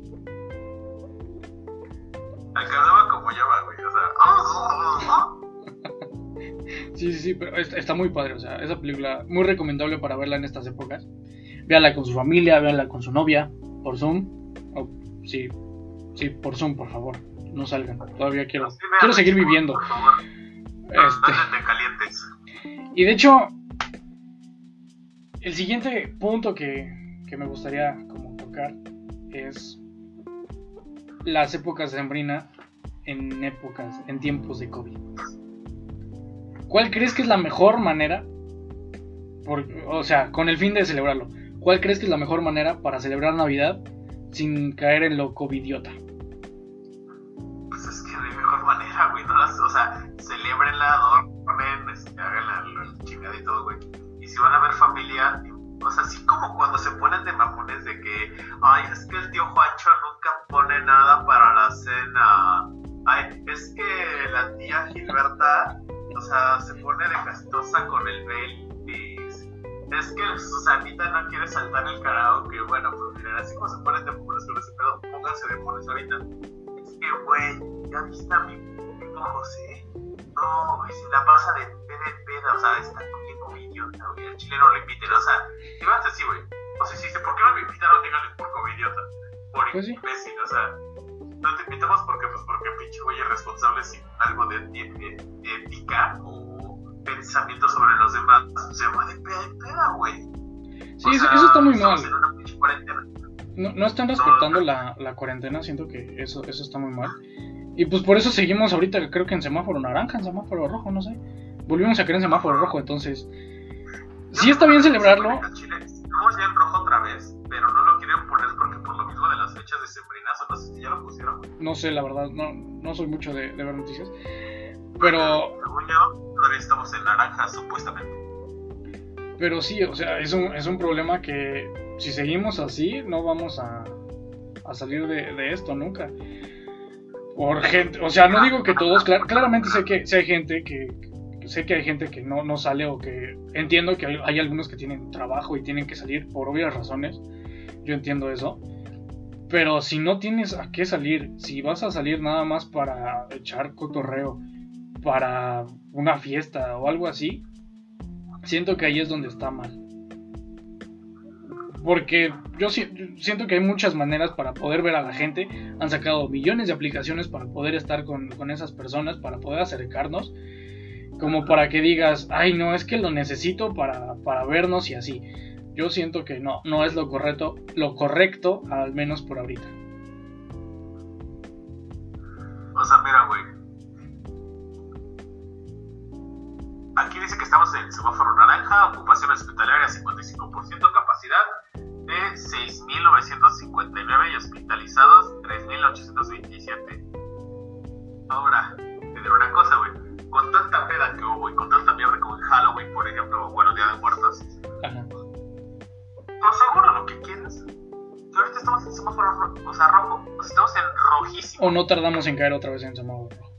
Sí, sí, sí, pero está, muy padre. O sea, esa película muy recomendable para verla en estas épocas. Véanla con su familia, véanla con su novia, por Zoom. O, sí, sí, por Zoom, por favor. No salgan. Todavía quiero,
Sí,
quiero seguir viviendo.
favor.
Este,
calientes.
y de hecho, el siguiente punto que, que me gustaría como tocar es las épocas de sembrina en épocas, en tiempos de COVID. ¿Cuál crees que es la mejor manera? por- o sea, con el fin de celebrarlo. ¿Cuál crees que es la mejor manera para celebrar Navidad sin caer en lo covidiota?
Pues es que no hay mejor manera, güey. No las, o sea, celebrenla, adornen, este, háganla la chingada y todo, güey. Y si van a ver familia, o sea, así como cuando se ponen de mamones de que, ay, es que el tío Juancho nunca pone nada para la cena. Ay, es que la tía Gilberta, o sea, se pone de castosa con el Baileys. Es que Susanita no quiere saltar el karaoke. Bueno, pues miren, así como se ponen de mamones con ese pedo, pónganse de mamones ahorita. Es que, güey, ¿ya viste a mi primo José? No, güey, se la pasa de peda en peda, o sea, está como idiota, güey. Al chile no lo inviten, o sea, díganse así, güey. O sea, si dice, ¿por qué no me invitaron? Díganle por como idiota. Por
Pues
imbécil, o sea, no te invitamos porque, pues, porque pinche güey irresponsable sin algo de, de- de- de ética o pensamiento sobre los demás. Se va de peda güey.
Sí,
O
eso,
sea,
eso está muy mal.
en una pinche cuarentena.
No, no están respetando la, la cuarentena, siento que eso, eso está muy mal. Y pues por eso seguimos ahorita, creo que en semáforo naranja, en semáforo rojo, no sé. Volvimos a caer en semáforo rojo, entonces... Sí está bien celebrarlo,
Chile, no sé,
la verdad, no, no soy mucho de, de ver noticias. Pero,
Según yo, todavía estamos en naranja, supuestamente.
pero sí, o sea, es un, es un problema que si seguimos así, no vamos a, a salir de, de esto nunca. Por gente, o sea, no digo que todos, clar- claramente sé que sé hay gente que, sé que hay gente que no, no sale o que entiendo que hay, hay algunos que tienen trabajo y tienen que salir por obvias razones. Yo entiendo eso. Pero si no tienes a qué salir, si vas a salir nada más para echar cotorreo, para una fiesta o algo así, siento que ahí es donde está mal. Porque yo si- yo siento que hay muchas maneras para poder ver a la gente. Han sacado millones de aplicaciones para poder estar con, con esas personas, para poder acercarnos. Como para que digas, ay no, es que lo necesito para, para vernos y así. Yo siento que no, no es lo correcto, lo correcto, al menos por ahorita.
O sea, mira, güey. Aquí dice que estamos en semáforo naranja, ocupación hospitalaria 55%, capacidad de 6.959 y hospitalizados 3.827. Ahora, te diré una cosa, güey. Con tanta peda que hubo y con tanta mierda como en Halloween, por ejemplo, o bueno, Día de Muertos,
Ajá.
Por seguro lo que quieras. Que ahorita estamos en semáforo ro- o sea, rojo, o sea, estamos en rojísimo.
O no tardamos en caer otra vez en semáforo rojo.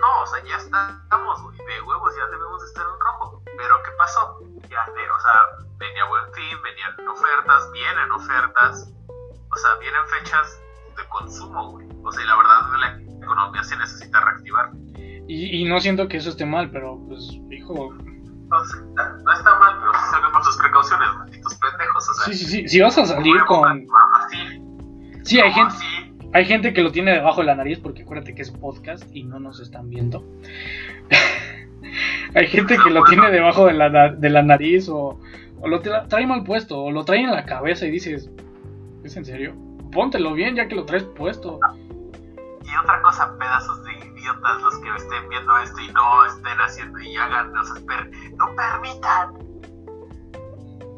No, o sea, ya estamos, güey, de huevos, ya debemos de estar en rojo. Pero ¿qué pasó? Ya, de- o sea, venía buen fin, venían ofertas, vienen ofertas, o sea, vienen fechas de consumo, güey. O sea, y la verdad la economía se necesita reactivar.
Y, y no siento que eso esté mal, pero pues, hijo,
No, no está mal, pero sí salgan con sus precauciones, malditos
sí, sí, sí, si vas a salir con...
Así,
Sí, hay gente,
así,
hay gente que lo tiene debajo de la nariz, porque acuérdate que es podcast y no nos están viendo. <laughs> hay gente que lo tiene debajo de la, de la nariz o, o lo tra- trae mal puesto, o lo trae en la cabeza y dices, ¿es en serio? Póntelo bien ya que lo traes puesto.
Y otra cosa, pedazos de idiotas los que estén viendo esto y no estén haciendo y hagan, o sea, per- no permitan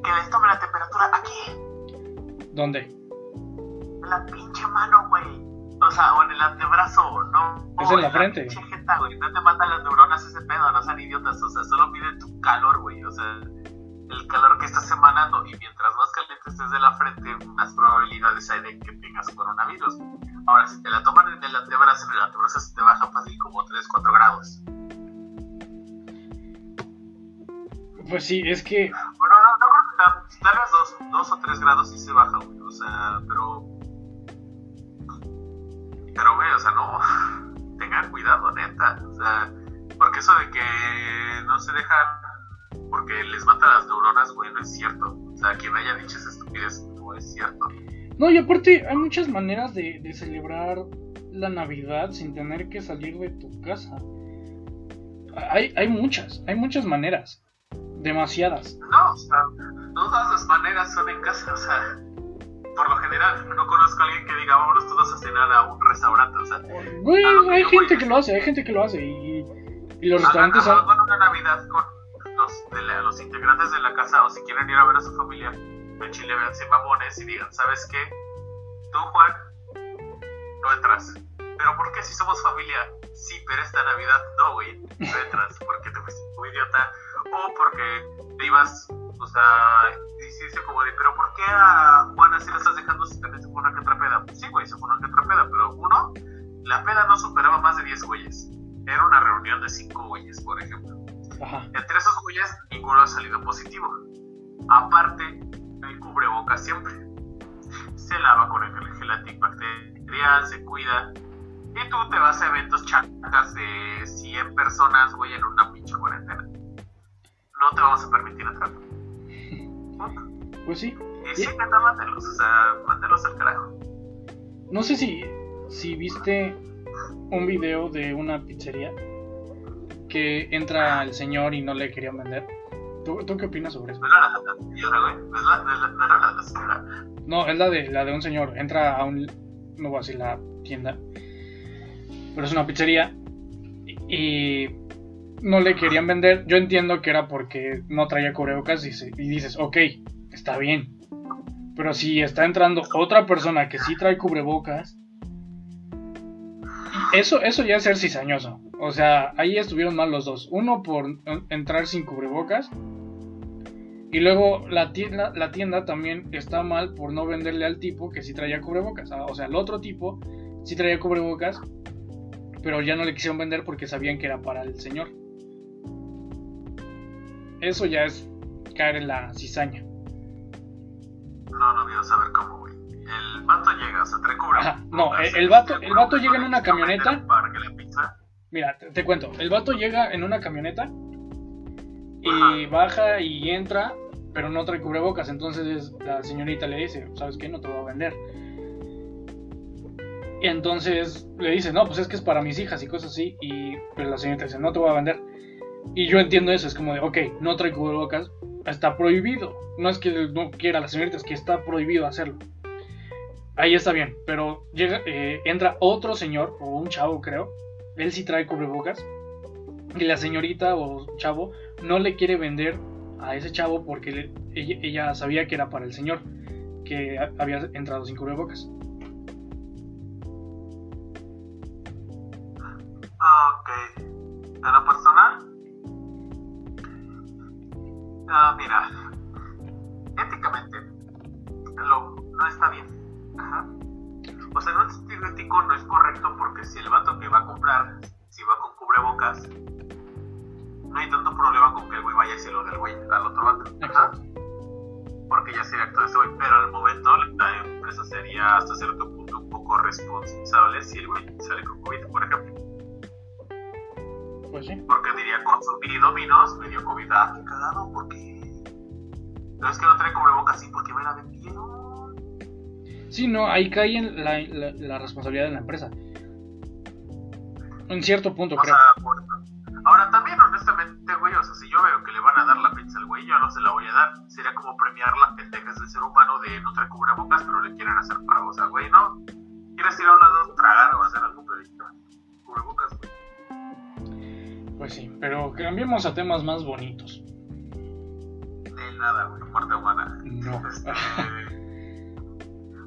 que les tome la temperatura aquí,
¿Dónde?
en la pinche mano, güey. O sea, o en el antebrazo, no.
Es en la frente.
pinche jeta, güey. No te matan las neuronas ese pedo, no sean idiotas. O sea, solo miden tu calor, güey. O sea, el calor que estás emanando. Y mientras más caliente estés de la frente, más probabilidades hay de que tengas coronavirus. Ahora, si te la toman en el antebrazo, en el antebrazo se te baja fácil como 3, 4 grados.
Pues sí, es que.
Bueno, no, no creo que tal, vez 2 dos, o 3 grados sí se baja, güey. O sea, pero. Pero, güey, o sea, no. <laughs> Tengan cuidado, neta. O sea, porque eso de que no se dejan. Porque les mata las neuronas, güey, no es cierto. O sea, quien haya dicho esa estupidez no es cierto.
No, y aparte, hay muchas maneras de, de celebrar la Navidad sin tener que salir de tu casa. Hay, hay muchas, hay muchas maneras. Demasiadas.
No, o sea, no todas las maneras son en casa, o sea, por lo general, no conozco a alguien que diga, vámonos todos a cenar a un restaurante, o sea,
hay gente
voy
que lo hace, hay gente que lo hace. Y, y los restaurantes.
hagan una Navidad con los, de la- los integrantes de la casa, o si quieren ir a ver a su familia, en Chile véanse mamones y digan, ¿sabes qué? Tú, Juan, no entras. ¿Pero por qué si somos familia? Sí, pero esta Navidad no, güey, no entras, porque te fuiste muy idiota, o porque te ibas, o sea, hiciste como de, pero ¿por qué a Juan así le estás dejando si también se fue una que otra peda? Pues sí, güey, se fue una que otra peda, pero uno, la peda no superaba más de 10 güeyes. Era una reunión de 5 güeyes, por ejemplo.
Ajá.
Entre esos güeyes, ninguno ha salido positivo. Aparte, el cubrebocas siempre. Se lava con el gel antibacterial, se cuida. Y tú te vas a eventos chacas de 100 personas, güey, en una pinche cuarentena. No te vamos a permitir entrar. <laughs>
Pues sí.
Y sí, neta, mándelos. O sea, mándelos al carajo.
No sé si, si viste un video de una pizzería que entra el señor y no le querían vender. ¿Tú, tú qué opinas sobre eso?
No es la-
de, la de un señor. Entra a un. No voy a decir la tienda. Pero es una pizzería. Y no le querían vender. Yo entiendo que era porque no traía cubrebocas. Y, se- y dices, ok, está bien. Pero si está entrando otra persona que sí trae cubrebocas. Eso, eso ya es ser cizañoso. O sea, ahí estuvieron mal los dos. Uno por en- entrar sin cubrebocas. Y luego la tienda, la tienda también está mal por no venderle al tipo que sí traía cubrebocas. Ah, O sea, el otro tipo sí traía cubrebocas, pero ya no le quisieron vender porque sabían que era para el señor. Eso ya es caer en la cizaña.
No, no quiero saber cómo, güey. El vato llega, o sea, trae.
Ajá, no, el- el vato- el vato llega en una camioneta.
Para que la pizza.
Mira, te, te cuento. El vato llega en una camioneta y baja y entra, pero no trae cubrebocas. Entonces la señorita le dice, ¿sabes qué? No te voy a vender. Y entonces le dice, no, pues es que es para mis hijas y cosas así. Y pero la señorita dice, no te voy a vender. Y yo entiendo eso, es como de, ok, no trae cubrebocas, está prohibido. No es que no quiera la señorita, es que está prohibido hacerlo. Ahí está bien, pero llega, eh, entra otro señor, o un chavo creo, él sí trae cubrebocas, y la señorita o chavo no le quiere vender a ese chavo porque ella, sabía que era para el señor, que ha- había entrado sin cubrebocas.
Ok. En lo personal. Ah, mira. Éticamente. Lo, no está bien. Ajá. O sea, en un sentido ético no es correcto porque si el vato que va a comprar, si va con cubrebocas, no hay tanto problema con que el güey vaya y se lo del güey al otro vato. Ajá. Porque ya sería acto de ese güey. Pero al momento la empresa sería hasta cierto punto un poco responsable si el güey sale con COVID, por ejemplo.
Pues sí.
Porque diría, consumí dominos, me dio COVID. Ah, qué cagado, porque. No es que no trae cubrebocas, sí, porque me la vendieron.
Sí, no, ahí cae en la, la- la responsabilidad de la empresa. En cierto punto,
O
creo.
sea, ahora también, honestamente, güey, o sea, si yo veo que le van a dar la pizza al güey, yo no se la voy a dar. Sería como premiar la pendejas del ser humano de no traer cubrebocas, pero le quieren hacer para, o sea, güey, no. Quieres ir a un lado, tragar o hacer algo,
Pues sí, pero cambiemos a temas más bonitos.
De nada, güey, muerte humana.
No.
Este... <laughs>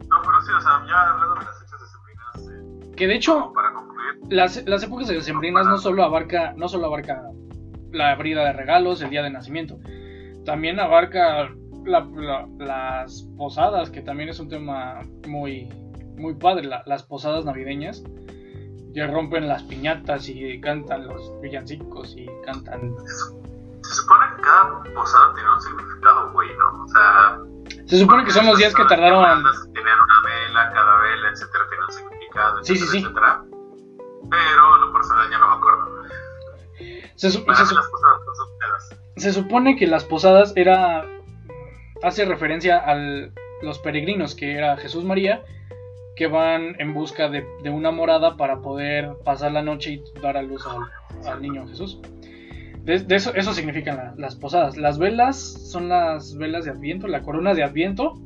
No, pero sí, o sea, ya hablando de las fechas decembrinas, eh,
Que de hecho,
para concluir,
las, las épocas de decembrinas no solo abarca, no solo abarca la abrida de regalos, el día de nacimiento. También abarca la- la- las posadas, que también es un tema muy muy padre, las posadas navideñas. Ya rompen las piñatas y cantan los villancicos y cantan.
Se supone que cada posada tiene un significado, güey, ¿no? O sea.
Se supone que son los días que tardaron.
Tener una vela, cada vela, etcétera, tiene un significado, etcétera,
sí, sí, sí.
etcétera. Pero lo personal ya no me acuerdo.
Se, se, se supone que las posadas era. hace referencia a los peregrinos, que era Jesús María, que van en busca de, una morada para poder pasar la noche y dar a luz al, niño Jesús. De, eso, eso significan las posadas. Las velas son las velas de Adviento, la corona de Adviento,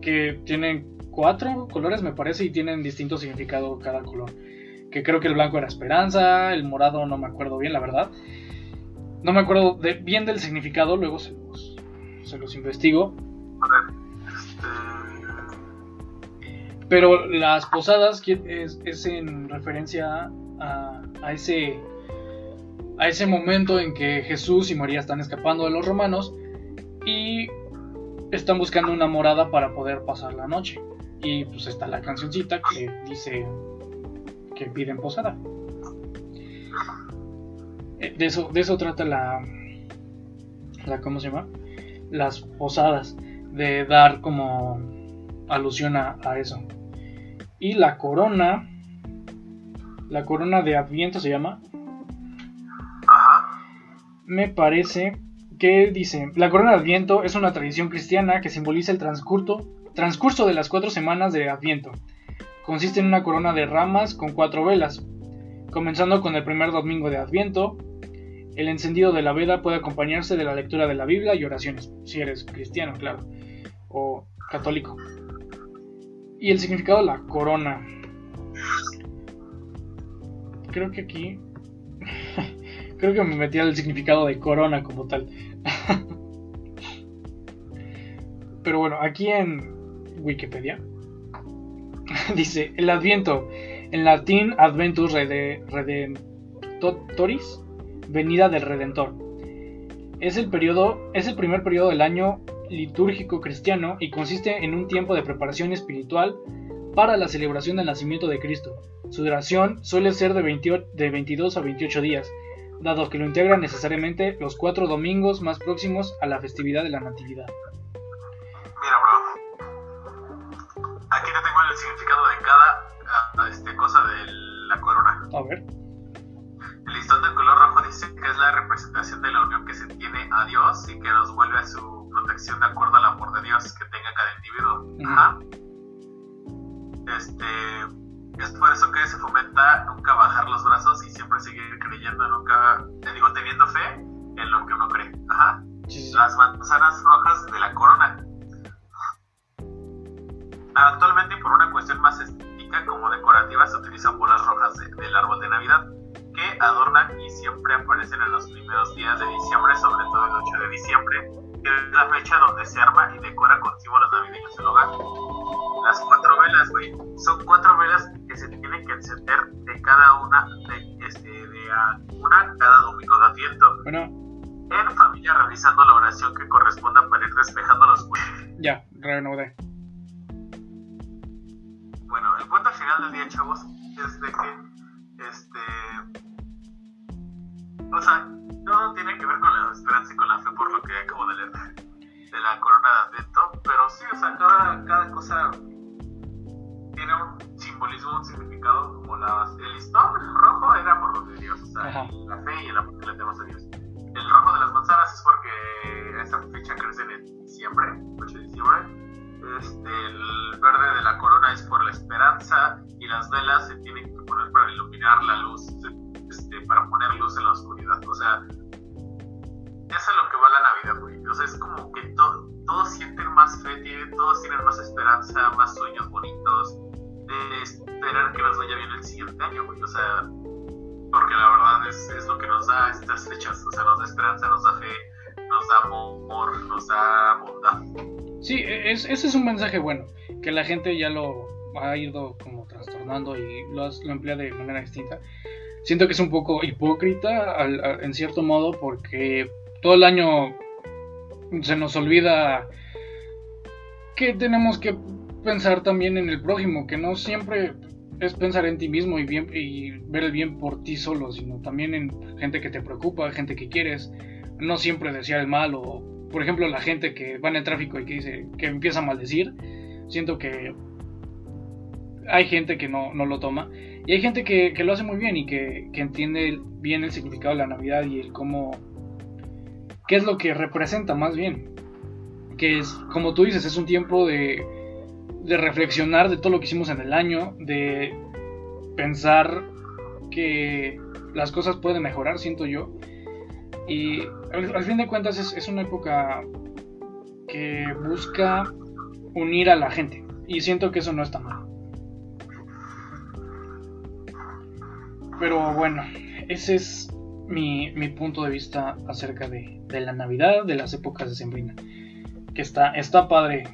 que tienen cuatro colores, me parece, y tienen distinto significado cada color. Que creo que el blanco era esperanza, el morado no me acuerdo bien, la verdad. No me acuerdo bien del significado, luego se los, se los investigo. Pero las posadas es, en referencia a, a, ese, a ese momento en que Jesús y María están escapando de los romanos y están buscando una morada para poder pasar la noche. Y pues está la cancioncita que dice que piden posada. Eh, de eso, de eso trata la, la. ¿Cómo se llama? Las posadas. De dar como alusión a, eso. Y la corona. La corona de Adviento se llama. Me parece que dice: La corona de Adviento es una tradición cristiana que simboliza el transcurso, transcurso de las cuatro semanas de Adviento. Consiste en una corona de ramas con cuatro velas, comenzando con el primer domingo de Adviento, el encendido de la vela puede acompañarse de la lectura de la Biblia y oraciones, si eres cristiano, claro, o católico. Y el significado de la corona. Creo que aquí... <laughs> Creo que me metí al significado de corona como tal. <laughs> Pero bueno, aquí en Wikipedia <laughs> dice el Adviento, en latín Adventus Redemptoris, venida del Redentor. Es el, periodo, es el primer periodo del año litúrgico cristiano y consiste en un tiempo de preparación espiritual para la celebración del nacimiento de Cristo. Su duración suele ser de, 22 a 28 días, dado que lo integra necesariamente los cuatro domingos más próximos a la festividad de la Natividad.
Mira, bro. Aquí te tengo el significado de cada ah, este, cosa de la corona.
A ver.
El listón del color rojo dice que es la representación de la unión que se tiene a Dios y que nos vuelve a su protección de acuerdo al amor de Dios que tenga cada individuo. Ajá. Este, es por eso que se fomenta nunca bajar los brazos y siempre seguir creyendo, nunca, te digo, teniendo fe en lo que uno cree. Ajá. Las manzanas rojas de la corona. Actualmente, por una cuestión más estética como decorativa, se utilizan bolas rojas del árbol de Navidad que adornan y siempre aparecen en los primeros días de diciembre, sobre todo el 8 de diciembre, es la fecha donde se arma y decora con símbolos navideños el hogar. Las cuatro velas, güey, son cuatro velas que se tienen que encender de cada una, de, este, de una
gente ya lo ha ido como trastornando y lo, lo emplea de manera distinta. Siento que es un poco hipócrita en cierto modo porque todo el año se nos olvida que tenemos que pensar también en el prójimo, que no siempre es pensar en ti mismo y, bien, y ver el bien por ti solo, sino también en gente que te preocupa, gente que quieres, no siempre desear el mal o, por ejemplo, la gente que va en el tráfico y que dice que empieza a maldecir, siento que hay gente que no, no lo toma y hay gente que, que lo hace muy bien y que, que, entiende bien el significado de la Navidad y el cómo, qué es lo que representa más bien, que es, como tú dices, es un tiempo de de reflexionar de todo lo que hicimos en el año, de pensar que las cosas pueden mejorar, siento yo. Y al, fin de cuentas es, una época que busca unir a la gente. Y siento que eso no está mal. Pero bueno, ese es mi, punto de vista acerca de, la Navidad, de las épocas de Sembrina. Que está, está padre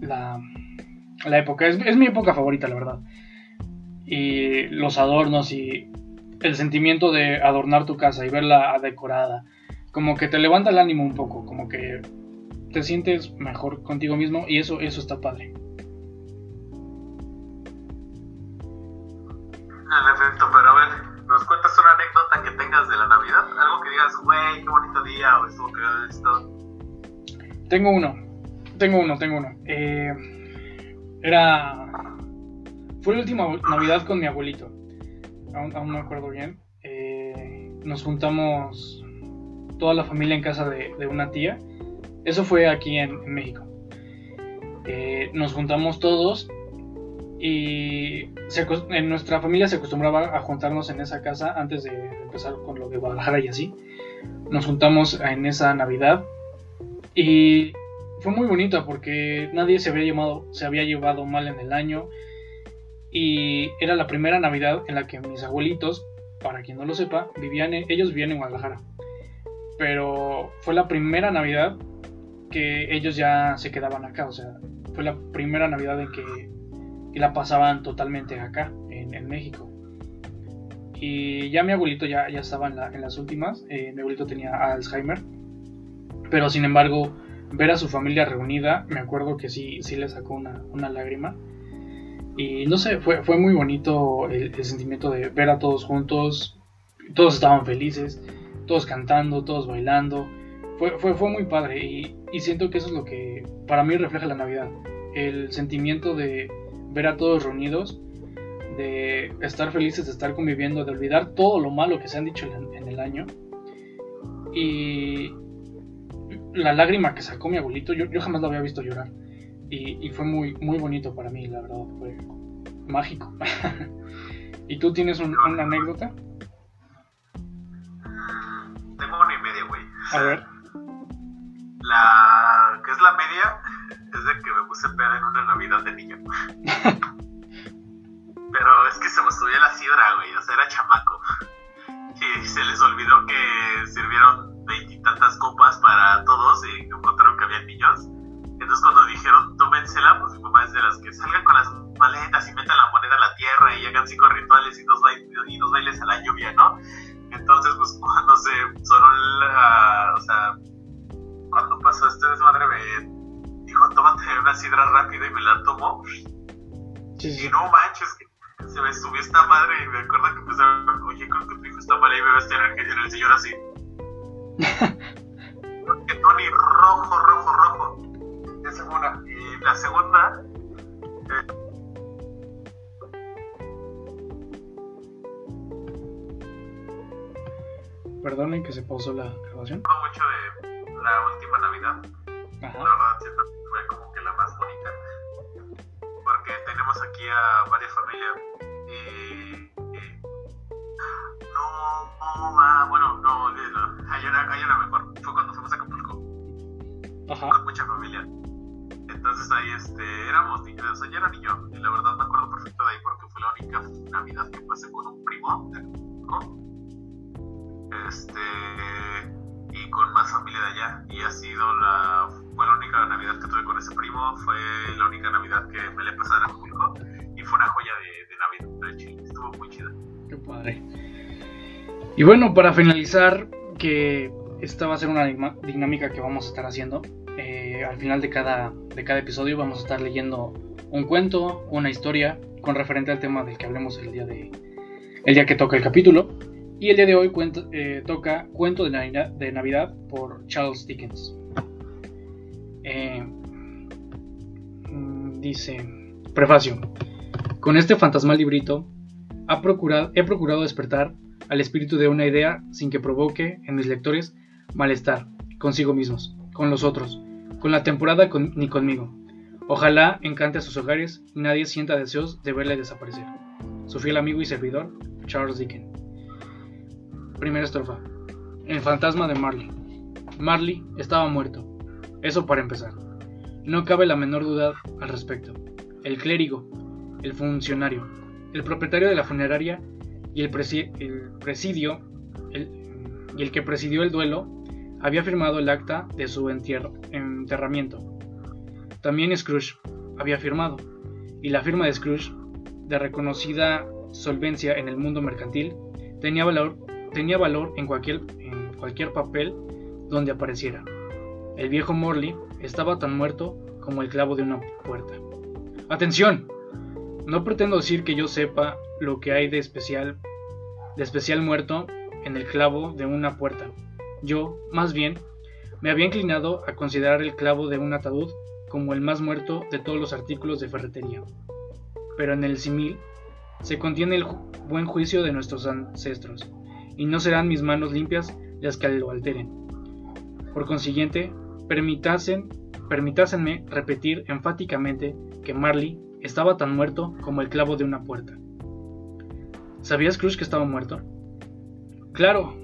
la, la época. Es, mi época favorita, la verdad. Y los adornos y el sentimiento de adornar tu casa y verla decorada. Como que te levanta el ánimo un poco, como que te sientes mejor contigo mismo y eso, eso está padre.
En efecto, pero a ver, ¿nos cuentas una anécdota que tengas de la Navidad? Algo que digas, güey, qué bonito día o estuvo creado esto.
Tengo uno, tengo uno, tengo uno. Eh, era. Fue la última Navidad con mi abuelito. Aún, no me acuerdo bien. Eh, nos juntamos toda la familia en casa de, una tía. Eso fue aquí en, México. Eh, nos juntamos todos y en nuestra familia se acostumbraba a juntarnos en esa casa antes de empezar con lo de Guadalajara y así. Nos juntamos en esa Navidad y fue muy bonita porque nadie se había, llamado, se había llevado mal en el año y era la primera Navidad en la que mis abuelitos, para quien no lo sepa, vivían ellos vivían en Guadalajara. Pero fue la primera Navidad que ellos ya se quedaban acá, o sea, fue la primera Navidad en que, la pasaban totalmente acá, en, México. Y ya mi abuelito ya, ya estaba en, las últimas, eh, mi abuelito tenía Alzheimer, pero sin embargo ver a su familia reunida, me acuerdo que sí, sí le sacó una, lágrima. Y no sé, fue, fue muy bonito el, sentimiento de ver a todos juntos, todos estaban felices, todos cantando, todos bailando. Fue, fue, fue muy padre y, y, siento que eso es lo que para mí refleja la Navidad. El sentimiento de ver a todos reunidos, de estar felices, de estar conviviendo, de olvidar todo lo malo que se han dicho en, el año. Y, la lágrima que sacó mi abuelito, yo, yo jamás lo había visto llorar. Y, fue muy, muy bonito para mí, la verdad, fue mágico. <laughs> ¿Y tú tienes una anécdota?
Tengo una y media, güey.
A ver.
La que es la media es de que me puse peda en una Navidad de niño. <laughs> Pero es que se me subió la sidra, güey, o sea, era chamaco. Y se les olvidó que sirvieron tantas copas para todos y encontraron que había niños. Entonces cuando dijeron tómensela, pues mi mamá es de las que salgan con bueno,
para finalizar, que esta va a ser una dinámica que vamos a estar haciendo, eh, al final de cada, de cada episodio vamos a estar leyendo un cuento, una historia con referente al tema del que hablemos el día, de, el día que toca el capítulo. Y el día de hoy eh, toca Cuento de Navidad, por Charles Dickens. Eh, dice, prefacio, con este fantasmal librito he procurado despertar al espíritu de una idea sin que provoque en mis lectores malestar consigo mismos, con los otros, con la temporada ni conmigo. Ojalá encante a sus hogares y nadie sienta deseos de verle desaparecer. Su fiel amigo y servidor, Charles Dickens. Primera estrofa. El fantasma de Marley. Marley estaba muerto. Eso para empezar. No cabe la menor duda al respecto. El clérigo, el funcionario, el propietario de la funeraria y el, presidio y el que presidió el duelo había firmado el acta de su enterramiento. También Scrooge había firmado, y la firma de Scrooge, de reconocida solvencia en el mundo mercantil, tenía valor, tenía valor en, cualquier, en cualquier papel donde apareciera. El viejo Morley estaba tan muerto como el clavo de una puerta. ¡Atención! No pretendo decir que yo sepa lo que hay de especial, de especial muerto en el clavo de una puerta. Yo, más bien, me había inclinado a considerar el clavo de un ataúd como el más muerto de todos los artículos de ferretería. Pero en el simil se contiene el buen juicio de nuestros ancestros, y no serán mis manos limpias las que lo alteren. Por consiguiente, permítasenme repetir enfáticamente que Marley estaba tan muerto como el clavo de una puerta. ¿Sabías Cruz que estaba muerto? Claro,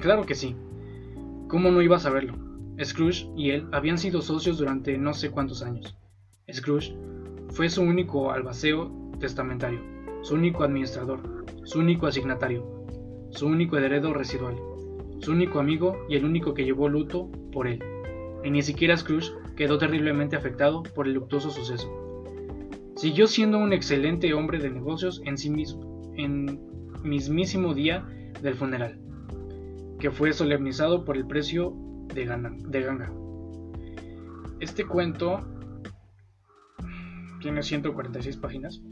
claro que sí. ¿Cómo no iba a saberlo? Scrooge y él habían sido socios durante no sé cuántos años. Scrooge fue su único albaceo testamentario, su único administrador, su único asignatario, su único heredero residual, su único amigo y el único que llevó luto por él. Y ni siquiera Scrooge quedó terriblemente afectado por el luctuoso suceso. Siguió siendo un excelente hombre de negocios en sí mismo, en mismísimo día del funeral que fue solemnizado por el precio de, ganga. Este cuento tiene 146 páginas.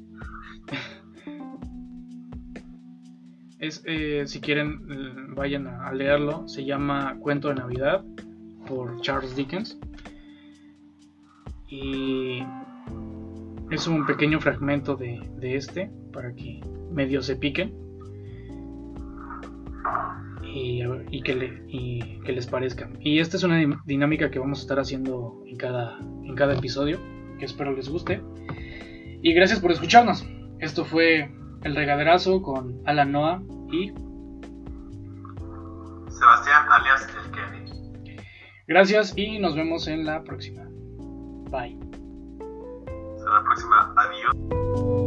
<laughs> es, eh, si quieren, vayan a, leerlo. Se llama Cuento de Navidad por Charles Dickens. Y es un pequeño fragmento de, de este para que medio se piquen y, que, que les parezca. Y esta es una dinámica que vamos a estar haciendo en cada, en cada episodio, que espero les guste. Y gracias por escucharnos. Esto fue El Regaderazo con Alan Noah y
Sebastián alias El Kenny.
Gracias y nos vemos en la próxima. Bye.
Hasta la próxima. Adiós.